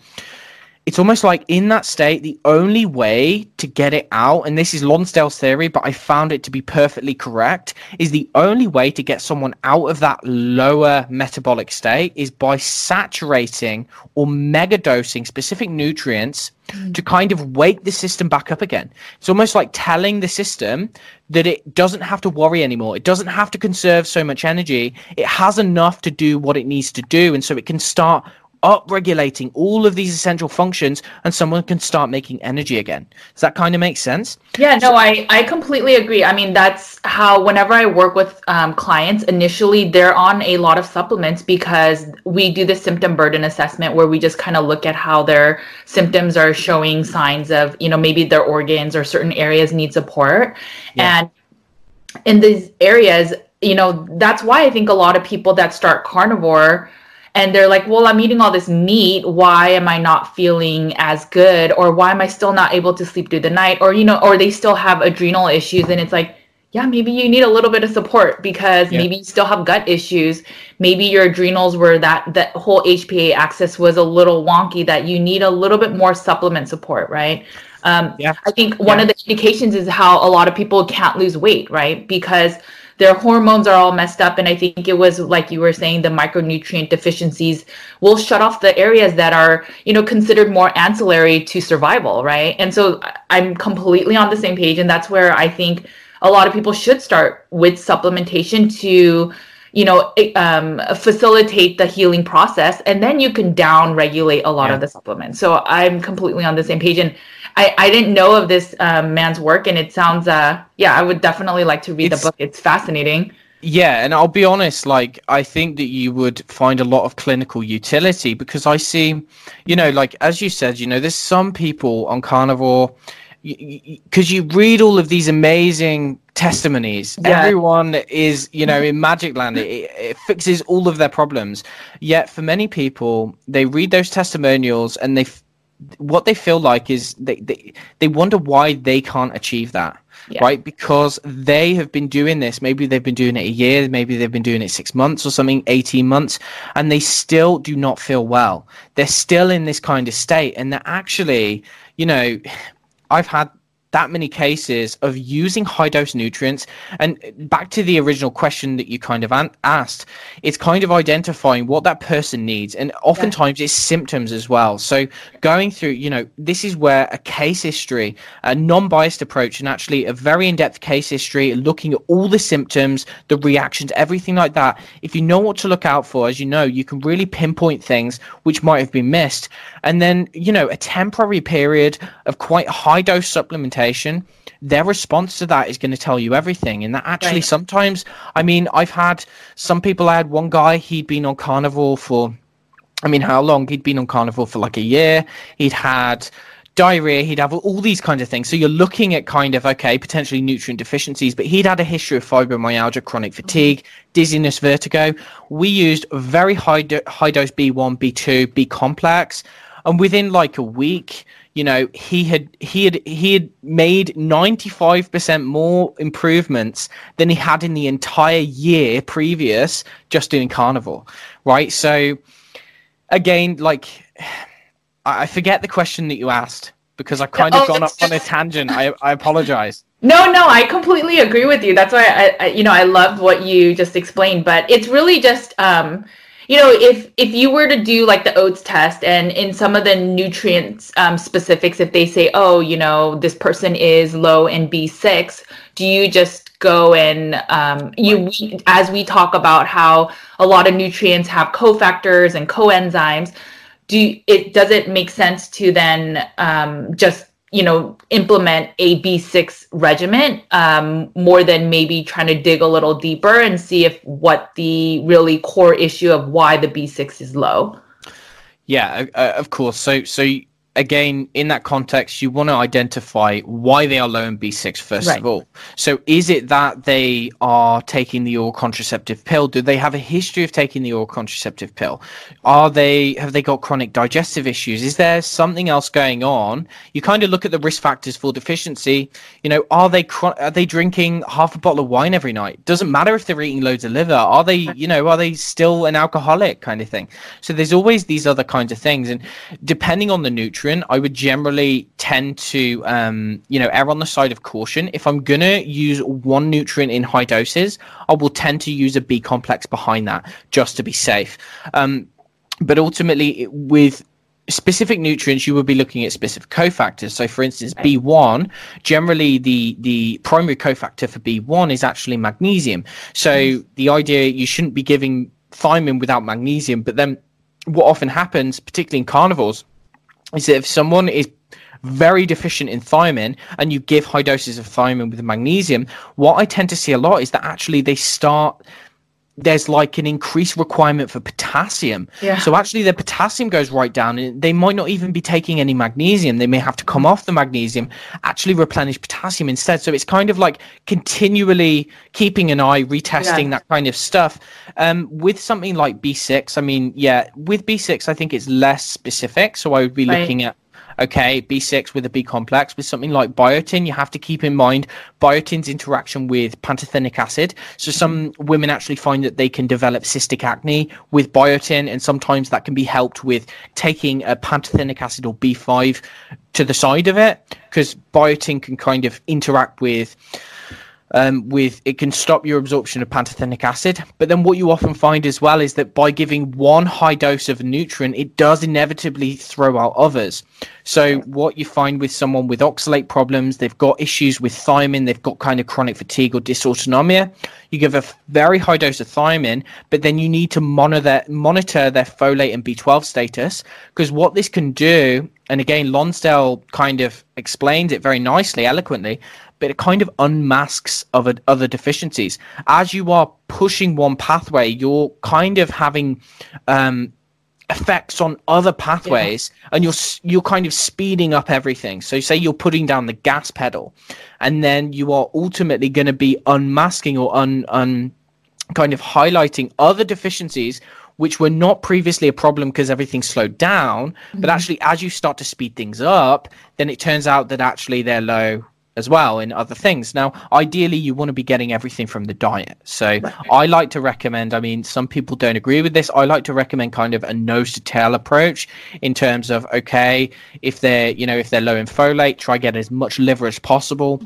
it's almost like in that state, the only way to get it out, and this is Lonsdale's theory, but I found it to be perfectly correct, is the only way to get someone out of that lower metabolic state is by saturating or megadosing specific nutrients mm. to kind of wake the system back up again. It's almost like telling the system that it doesn't have to worry anymore. It doesn't have to conserve so much energy. It has enough to do what it needs to do. And so it can start upregulating all of these essential functions and someone can start making energy again. Does that kind of make sense? Yeah, no, so- I, I completely agree. I mean, that's how whenever I work with um, clients, initially they're on a lot of supplements because we do the symptom burden assessment where we just kind of look at how their symptoms are showing signs of, you know, maybe their organs or certain areas need support. Yeah. And in these areas, you know, that's why I think a lot of people that start carnivore and they're like, well, I'm eating all this meat. Why am I not feeling as good? Or why am I still not able to sleep through the night? Or, you know, or they still have adrenal issues. And it's like, yeah, maybe you need a little bit of support because yeah. maybe you still have gut issues. Maybe your adrenals were that that whole HPA axis was a little wonky that you need a little bit more supplement support, right? Um, yeah. I think one yeah. of the indications is how a lot of people can't lose weight, right? Because their hormones are all messed up. And i think it was like you were saying the micronutrient deficiencies will shut off the areas that are you know considered more ancillary to survival right? And so i'm completely on the same page. And that's where i think a lot of people should start with supplementation to you know um, facilitate the healing process. And then you can down regulate a lot yeah. of the supplements. So i'm completely on the same page. And I, I didn't know of this um, man's work, and it sounds, uh, yeah, I would definitely like to read it's, the book. It's fascinating. Yeah, and I'll be honest, like, I think that you would find a lot of clinical utility because I see, you know, like, as you said, you know, there's some people on carnivore because you, read all of these amazing testimonies yeah. everyone is you know in magic land it, it, fixes all of their problems yet for many people they read those testimonials and they what they feel like is they, they they wonder why they can't achieve that yeah. right because they have been doing this maybe they've been doing it a year maybe they've been doing it six months or something 18 months and they still do not feel well they're still in this kind of state and they're actually you know i've had that many cases of using high dose nutrients. And back to the original question that you kind of an- asked, it's kind of identifying what that person needs. And oftentimes yeah. it's symptoms as well. So going through, you know, this is where a case history, a non biased approach, and actually a very in depth case history, looking at all the symptoms, the reactions, everything like that. If you know what to look out for, as you know, you can really pinpoint things which might have been missed. And then, you know, a temporary period of quite high dose supplementation, their response to that is going to tell you everything. And that actually right. sometimes, I mean, I've had some people, I had one guy, he'd been on carnivore for, I mean, how long? He'd been on carnivore for like a year. He'd had diarrhea, he'd have all these kinds of things. So you're looking at kind of, okay, potentially nutrient deficiencies, but he'd had a history of fibromyalgia, chronic mm-hmm. fatigue, dizziness, vertigo. We used very high, do- high dose B1, B2, B complex and within like a week you know he had he had he had made 95% more improvements than he had in the entire year previous just doing carnivore, right? So again like i forget the question that you asked because i've kind of oh, gone off on a tangent. I, I apologize. No no i completely agree with you. That's why I, I you know i loved what you just explained but it's really just um you know if if you were to do like the OATs test and in some of the nutrients um, specifics if they say oh you know this person is low in b6 do you just go and um, you as we talk about how a lot of nutrients have cofactors and coenzymes do it does it make sense to then um, just you know implement a b6 regimen um, more than maybe trying to dig a little deeper and see if what the really core issue of why the b6 is low. Yeah uh, of course. So so again, in that context, you want to identify why they are low in B6 first Right. of all. So, is it that they are taking the oral contraceptive pill? Do they have a history of taking the oral contraceptive pill? Are they have they got chronic digestive issues? Is there something else going on? You kind of look at the risk factors for deficiency. You know, are they are they drinking half a bottle of wine every night? Doesn't matter if they're eating loads of liver. Are they, you know, are they still an alcoholic kind of thing? So there's always these other kinds of things, and depending on the nutrient, I would generally tend to, um, you know, err on the side of caution. If I'm gonna use one nutrient in high doses, I will tend to use a B complex behind that just to be safe. Um, but ultimately, with specific nutrients you would be looking at specific cofactors so for instance b1 generally the the primary cofactor for b1 is actually magnesium so the idea you shouldn't be giving thiamine without magnesium but then what often happens particularly in carnivores is that if someone is very deficient in thiamine and you give high doses of thiamine with magnesium what i tend to see a lot is that actually they start there's like an increased requirement for potassium. Yeah. So actually their potassium goes right down and they might not even be taking any magnesium. They may have to come off the magnesium, actually replenish potassium instead. So it's kind of like continually keeping an eye, retesting Yeah. that kind of stuff. Um, with something like B6, I mean, yeah, with B6, I think it's less specific. So I would be Right. looking at okay, B6 with a B complex. With something like biotin, you have to keep in mind biotin's interaction with pantothenic acid. So mm-hmm. some women actually find that they can develop cystic acne with biotin, and sometimes that can be helped with taking a pantothenic acid or B5 to the side of it, because biotin can kind of interact with um, with it can stop your absorption of pantothenic acid. But then what you often find as well is that by giving one high dose of a nutrient, it does inevitably throw out others. So what you find with someone with oxalate problems, they've got issues with thiamine, they've got kind of chronic fatigue or dysautonomia. You give a very high dose of thiamine, but then you need to monitor their, monitor their folate and B12 status because what this can do, and again, Lonsdale kind of explains it very nicely, eloquently, but it kind of unmasks other other deficiencies. As you are pushing one pathway, you're kind of having um, effects on other pathways, and you're you're kind of speeding up everything. So say you're putting down the gas pedal, and then you are ultimately going to be unmasking or un un kind of highlighting other deficiencies which were not previously a problem because everything slowed down but actually as you start to speed things up then it turns out that actually they're low as well in other things. Now ideally you want to be getting everything from the diet. So i like to recommend i mean some people don't agree with this i like to recommend kind of a nose to tail approach in terms of okay if they're you know if they're low in folate try get as much liver as possible.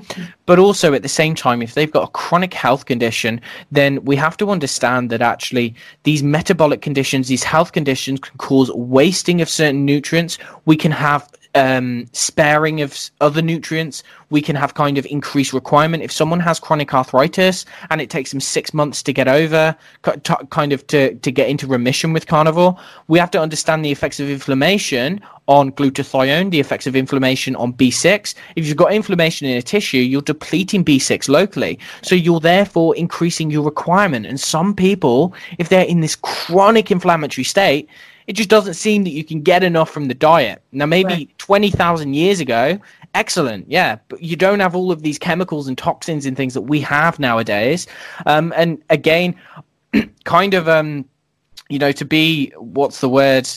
But also at the same time if they've got a chronic health condition then we have to understand that actually these metabolic conditions these health conditions can cause wasting of certain nutrients. We can have um, sparing of other nutrients. We can have kind of increased requirement. If someone has chronic arthritis and it takes them six months to get over, ki- kind of to, to get into remission with carnivore, we have to understand the effects of inflammation on glutathione, the effects of inflammation on B6. If you've got inflammation in a tissue, you're depleting B6 locally. So you're therefore increasing your requirement. And some people, if they're in this chronic inflammatory state, it just doesn't seem that you can get enough from the diet. Now, maybe Right. 20,000 years ago, excellent, yeah, but you don't have all of these chemicals and toxins and things that we have nowadays. Um, and again, kind of, um, you know, to be, what's the word?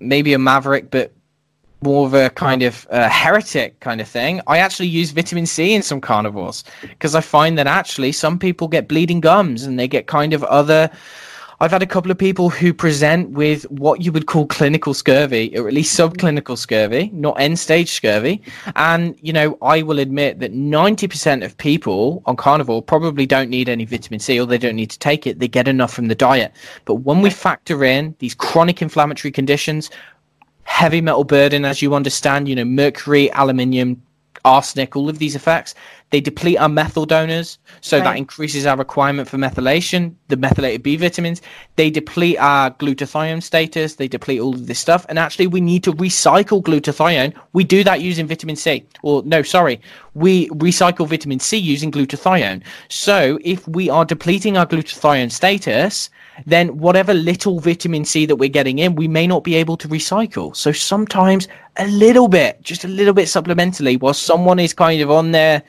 Maybe a maverick, but more of a kind of uh, heretic kind of thing. I actually use vitamin C in some carnivores because I find that actually some people get bleeding gums and they get kind of other. I've had a couple of people who present with what you would call clinical scurvy, or at least subclinical scurvy, not end stage scurvy. And, you know, I will admit that 90% of people on carnivore probably don't need any vitamin C or they don't need to take it. They get enough from the diet. But when we factor in these chronic inflammatory conditions, heavy metal burden, as you understand, you know, mercury, aluminium, arsenic, all of these effects, they deplete our methyl donors. So that increases our requirement for methylation, the methylated B vitamins. They deplete our glutathione status. They deplete all of this stuff. And actually, we need to recycle glutathione. We do that using vitamin C. Or, no, sorry, we recycle vitamin C using glutathione. So if we are depleting our glutathione status, then whatever little vitamin C that we're getting in, we may not be able to recycle. So sometimes a little bit, just a little bit supplementally, while someone is kind of on their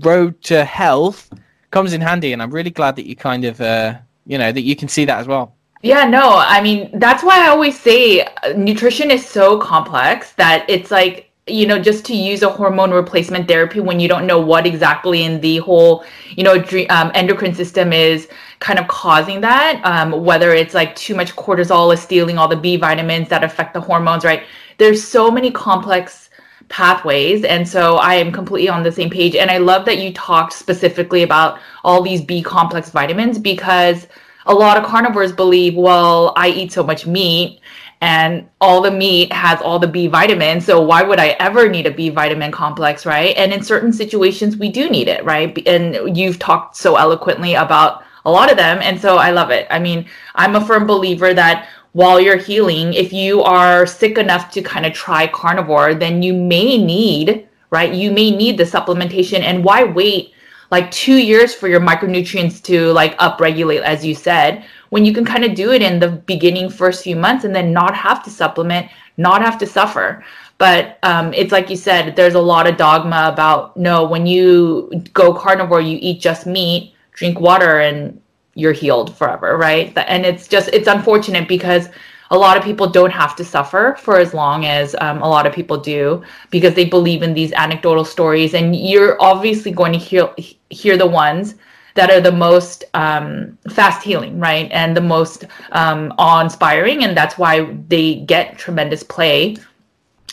road to health, comes in handy. And I'm really glad that you kind of, uh, you know, that you can see that as well. Yeah, no, I mean, that's why I always say uh, nutrition is so complex that it's like, you know, just to use a hormone replacement therapy when you don't know what exactly in the whole, you know, um, endocrine system is kind of causing that, um, whether it's like too much cortisol is stealing all the B vitamins that affect the hormones, right? There's so many complex pathways. And so I am completely on the same page. And I love that you talked specifically about all these B complex vitamins because a lot of carnivores believe, well, I eat so much meat and all the meat has all the B vitamins. So why would I ever need a B vitamin complex, right? And in certain situations, we do need it, right? And you've talked so eloquently about a lot of them. And so I love it. I mean, I'm a firm believer that while you're healing, if you are sick enough to kind of try carnivore, then you may need, right? You may need the supplementation. And why wait like two years for your micronutrients to like upregulate, as you said, when you can kind of do it in the beginning first few months and then not have to supplement, not have to suffer. But um, it's like you said, there's a lot of dogma about no, when you go carnivore, you eat just meat, drink water, and you're healed forever, right? And it's just, it's unfortunate because a lot of people don't have to suffer for as long as um, a lot of people do because they believe in these anecdotal stories and you're obviously going to hear hear the ones that are the most um, fast healing right? And the most um, awe-inspiring and that's why they get tremendous play.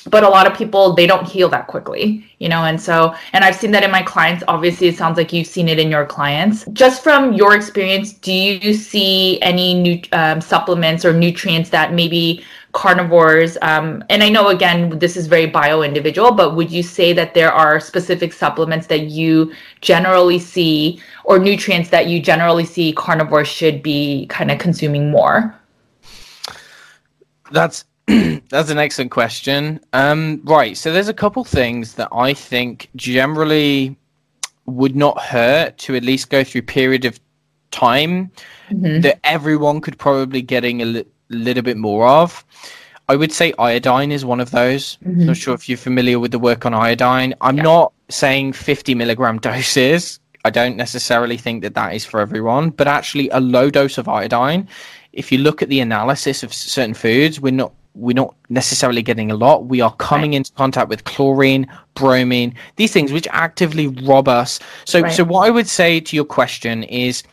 But a lot of people they don't heal that quickly you know? And so and i've seen that in my clients. Obviously it sounds like you've seen it in your clients. Just from your experience do you see any new um, supplements or nutrients that maybe carnivores um, and i know again this is very bio individual but would you say that there are specific supplements that you generally see or nutrients that you generally see carnivores should be kind of consuming more that's That's an excellent question. Um, right, so there's a couple things that I think generally would not hurt to at least go through period of time mm-hmm. that everyone could probably getting a li- little bit more of. I would say iodine is one of those. Mm-hmm. Not sure if you're familiar with the work on iodine. I'm yeah. not saying 50 milligram doses. I don't necessarily think that that is for everyone, but actually a low dose of iodine. If you look at the analysis of certain foods, we're not we're not necessarily getting a lot. We are coming right. into contact with chlorine, bromine, these things which actively rob us. So, right. so what I would say to your question is,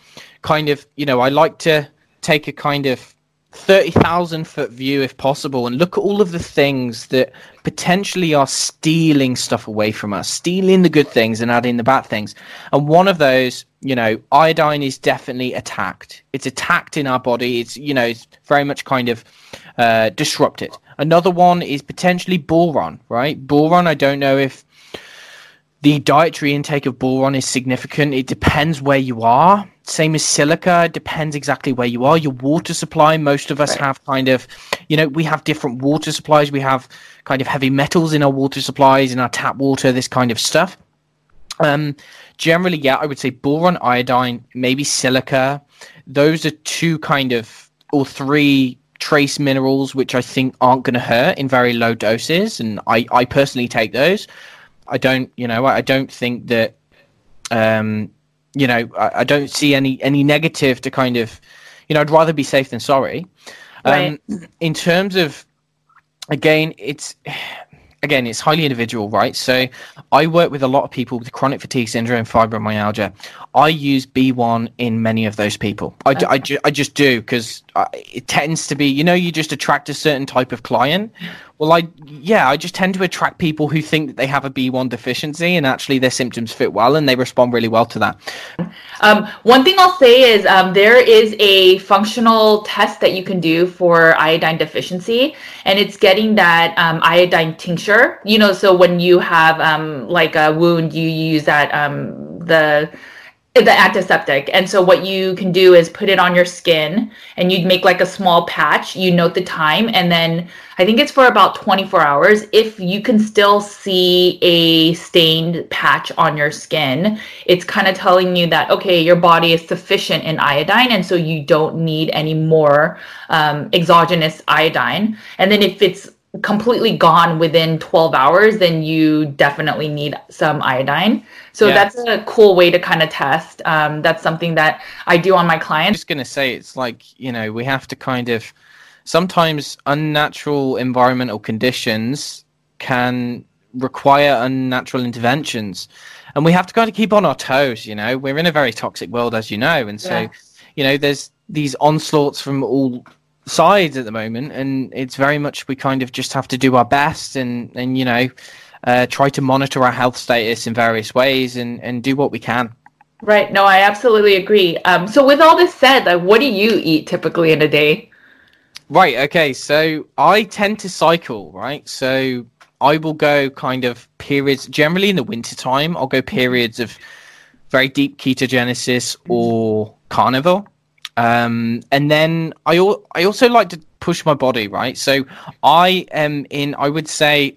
kind of, you know, I like to take a kind of thirty thousand foot view if possible, and look at all of the things that potentially are stealing stuff away from us, stealing the good things and adding the bad things. And one of those, you know, iodine is definitely attacked. It's attacked in our body. It's you know, it's very much kind of uh, disrupted. Another one is potentially boron, right? Boron, I don't know if the dietary intake of boron is significant. It depends where you are. Same as silica, it depends exactly where you are. Your water supply, most of us right. have kind of, you know, we have different water supplies. We have kind of heavy metals in our water supplies, in our tap water, this kind of stuff. Um, generally, yeah, I would say boron, iodine, maybe silica. Those are two kind of, or three trace minerals, which I think aren't going to hurt in very low doses, and I, I personally take those. I don't, you know, I don't think that, um, you know, I, I don't see any any negative to kind of, you know, I'd rather be safe than sorry. Um, right. In terms of, again, it's again, it's highly individual, right? So I work with a lot of people with chronic fatigue syndrome, fibromyalgia. I use B1 in many of those people. I, okay. I, ju- I just do because it tends to be, you know, you just attract a certain type of client. Well, I, yeah, I just tend to attract people who think that they have a B1 deficiency and actually their symptoms fit well and they respond really well to that. Um, one thing I'll say is um, there is a functional test that you can do for iodine deficiency, and it's getting that um, iodine tincture. You know, so when you have um, like a wound, you use that um, the the antiseptic. And so what you can do is put it on your skin and you'd make like a small patch. You note the time and then I think it's for about 24 hours. If you can still see a stained patch on your skin, it's kind of telling you that okay, your body is sufficient in iodine and so you don't need any more um, exogenous iodine. And then if it's completely gone within 12 hours, then you definitely need some iodine. So Yeah. that's a cool way to kind of test. Um, that's something that I do on my I'm clients. just going to say it's like, you know, we have to kind of sometimes unnatural environmental conditions can require unnatural interventions. And we have to kind of keep on our toes, you know. We're in a very toxic world, as you know. And so, Yeah. you know, there's these onslaughts from all sides at the moment. And it's very much we kind of just have to do our best and, and you know, uh, try to monitor our health status in various ways and, and do what we can. Right. No, I absolutely agree. Um, so with all this said, like, what do you eat typically in a day? Right. Okay. So I tend to cycle. Right. So I will go kind of periods. Generally in the winter time, I'll go periods of very deep ketogenesis or carnivore. Um, and then I al- I also like to push my body. Right. So I am in. I would say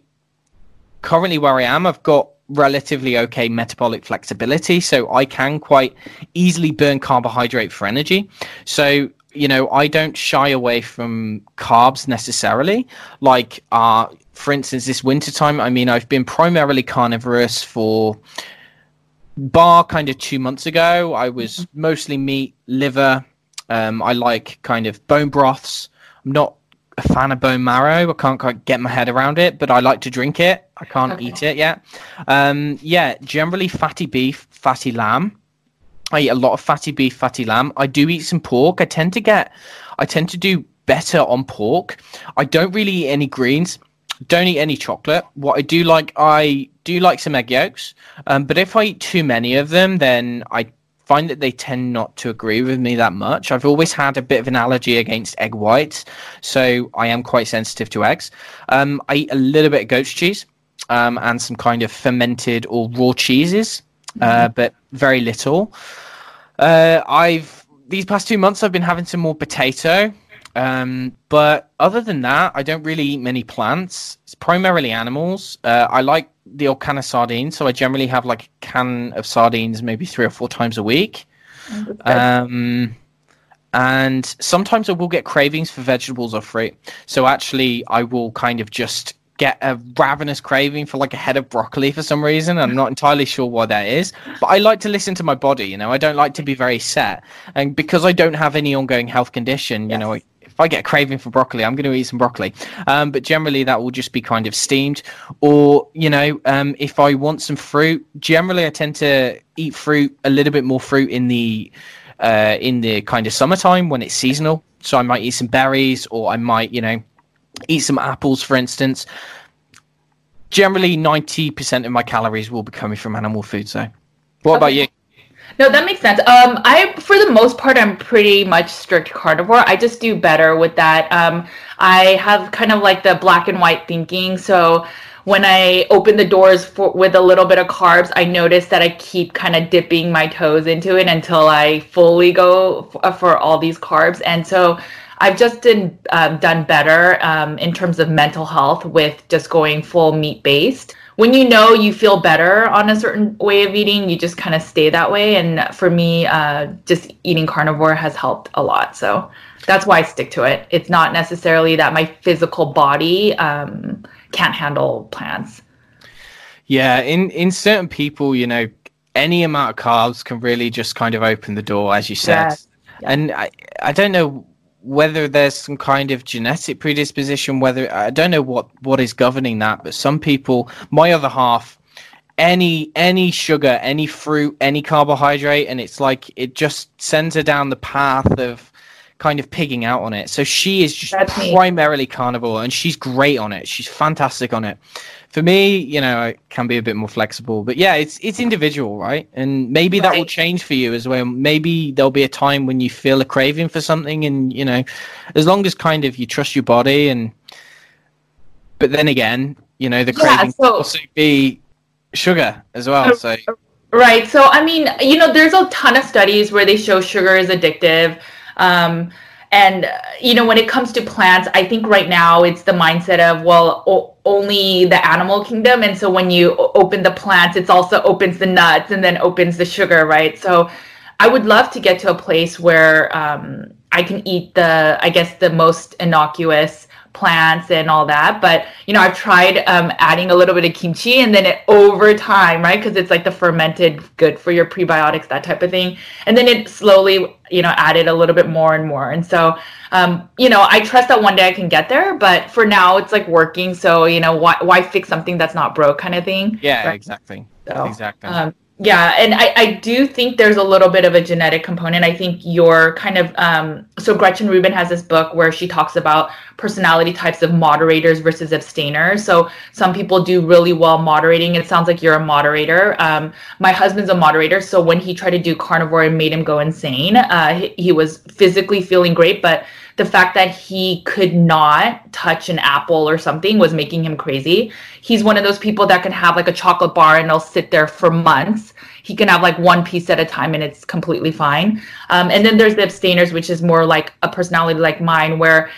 currently where I am, I've got relatively okay metabolic flexibility, so I can quite easily burn carbohydrate for energy. So you know, I don't shy away from carbs necessarily. Like, uh, for instance, this wintertime, I mean, I've been primarily carnivorous for bar kind of two months ago. I was mostly meat, liver. Um, I like kind of bone broths. I'm not a fan of bone marrow. I can't quite get my head around it, but I like to drink it. I can't Okay. eat it yet. Um, yeah, generally fatty beef, fatty lamb. I eat a lot of fatty beef, fatty lamb. I do eat some pork. I tend to get, I tend to do better on pork. I don't really eat any greens. Don't eat any chocolate. What I do like, I do like some egg yolks. Um, but if I eat too many of them, then I find that they tend not to agree with me that much. I've always had a bit of an allergy against egg whites, so I am quite sensitive to eggs. Um, I eat a little bit of goat's cheese um, and some kind of fermented or raw cheeses, uh, but very little. Uh, I've these past two months I've been having some more potato, um, but other than that, I don't really eat many plants. It's primarily animals. Uh, I like the old can of sardines, so I generally have like a can of sardines maybe three or four times a week. Um, and sometimes I will get cravings for vegetables or fruit. So actually, I will kind of just get a ravenous craving for like a head of broccoli for some reason. I'm not entirely sure why that is, but I like to listen to my body. You know, I don't like to be very set, and because I don't have any ongoing health condition, you know. If I get a craving for broccoli, I'm going to eat some broccoli. Um, but generally, that will just be kind of steamed. Or, you know, um, if I want some fruit, generally I tend to eat fruit, a little bit more fruit in the uh, in the kind of summertime when it's seasonal. So I might eat some berries, or I might, you know, eat some apples, for instance. Generally, ninety percent of my calories will be coming from animal food. So, what about you? No, that makes sense. Um, I, for the most part, I'm pretty much strict carnivore. I just do better with that. Um, I have kind of like the black and white thinking. So when I open the doors for, with a little bit of carbs, I notice that I keep kind of dipping my toes into it until I fully go f- for all these carbs. And so I've just done, um, done better um, in terms of mental health with just going full meat based. When you know you feel better on a certain way of eating, you just kind of stay that way. And for me, uh, just eating carnivore has helped a lot. So that's why I stick to it. It's not necessarily that my physical body um, can't handle plants. Yeah, in in certain people, you know, any amount of carbs can really just kind of open the door, as you said. Yes. And I I don't know whether there's some kind of genetic predisposition, whether I don't know what what is governing that, but some people, my other half, any any sugar, any fruit, any carbohydrate, and it's like it just sends her down the path of kind of pigging out on it. So she is just That's me. primarily carnivore, and she's great on it. She's fantastic on it. For me, you know, I can be a bit more flexible, but yeah, it's it's individual, right? And maybe that will change for you as well. Maybe there'll be a time when you feel a craving for something, and you know, as long as kind of you trust your body, and but then again, you know, the Yeah, craving so- can also be sugar as well. So Right. So, I mean, you know, there's a ton of studies where they show sugar is addictive. Um, and, uh, you know, when it comes to plants, I think right now it's the mindset of, well, o- only the animal kingdom. And so when you open the plants, it's also opens the nuts and then opens the sugar, right? So I would love to get to a place where um, I can eat the, I guess, the most innocuous plants and all that. But you know, I've tried um, adding a little bit of kimchi, and then it over time, right? Because it's like the fermented, good for your prebiotics, that type of thing. And then it slowly, you know, added a little bit more and more. And so, um, you know, I trust that one day I can get there. But for now, it's like working. So you know, why why fix something that's not broke, kind of thing. Yeah, right? exactly. So, exactly. Um, yeah, and I, I do think there's a little bit of a genetic component. I think you're kind of um, so Gretchen Rubin has this book where she talks about personality types of moderators versus abstainers. So some people do really well moderating. It sounds like you're a moderator. Um, my husband's a moderator, so when he tried to do carnivore, it made him go insane. Uh, he, he was physically feeling great, but the fact that he could not touch an apple or something was making him crazy. He's one of those people that can have like a chocolate bar and they'll sit there for months. He can have like one piece at a time and it's completely fine. Um, and then there's the abstainers, which is more like a personality like mine, where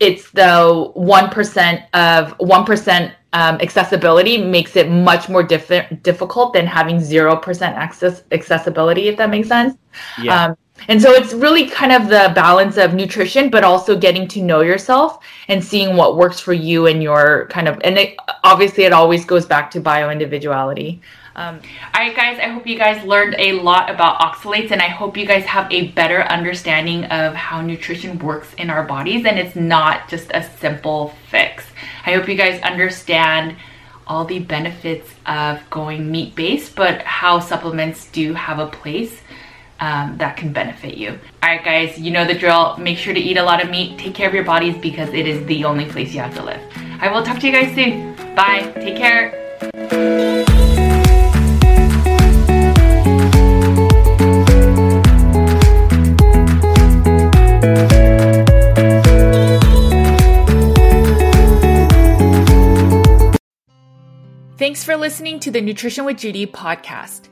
it's the 1% of 1% um, accessibility makes it much more diff- difficult than having 0% access accessibility, if that makes sense. Yeah. Um, and so it's really kind of the balance of nutrition, but also getting to know yourself and seeing what works for you and your kind of, and it, obviously it always goes back to bio individuality. Um, all right, guys, I hope you guys learned a lot about oxalates and I hope you guys have a better understanding of how nutrition works in our bodies and it's not just a simple fix. I hope you guys understand all the benefits of going meat based, but how supplements do have a place um, that can benefit you. All right, guys, you know the drill. Make sure to eat a lot of meat. Take care of your bodies because it is the only place you have to live. I will talk to you guys soon. Bye. Take care. Thanks for listening to the Nutrition with Judy podcast.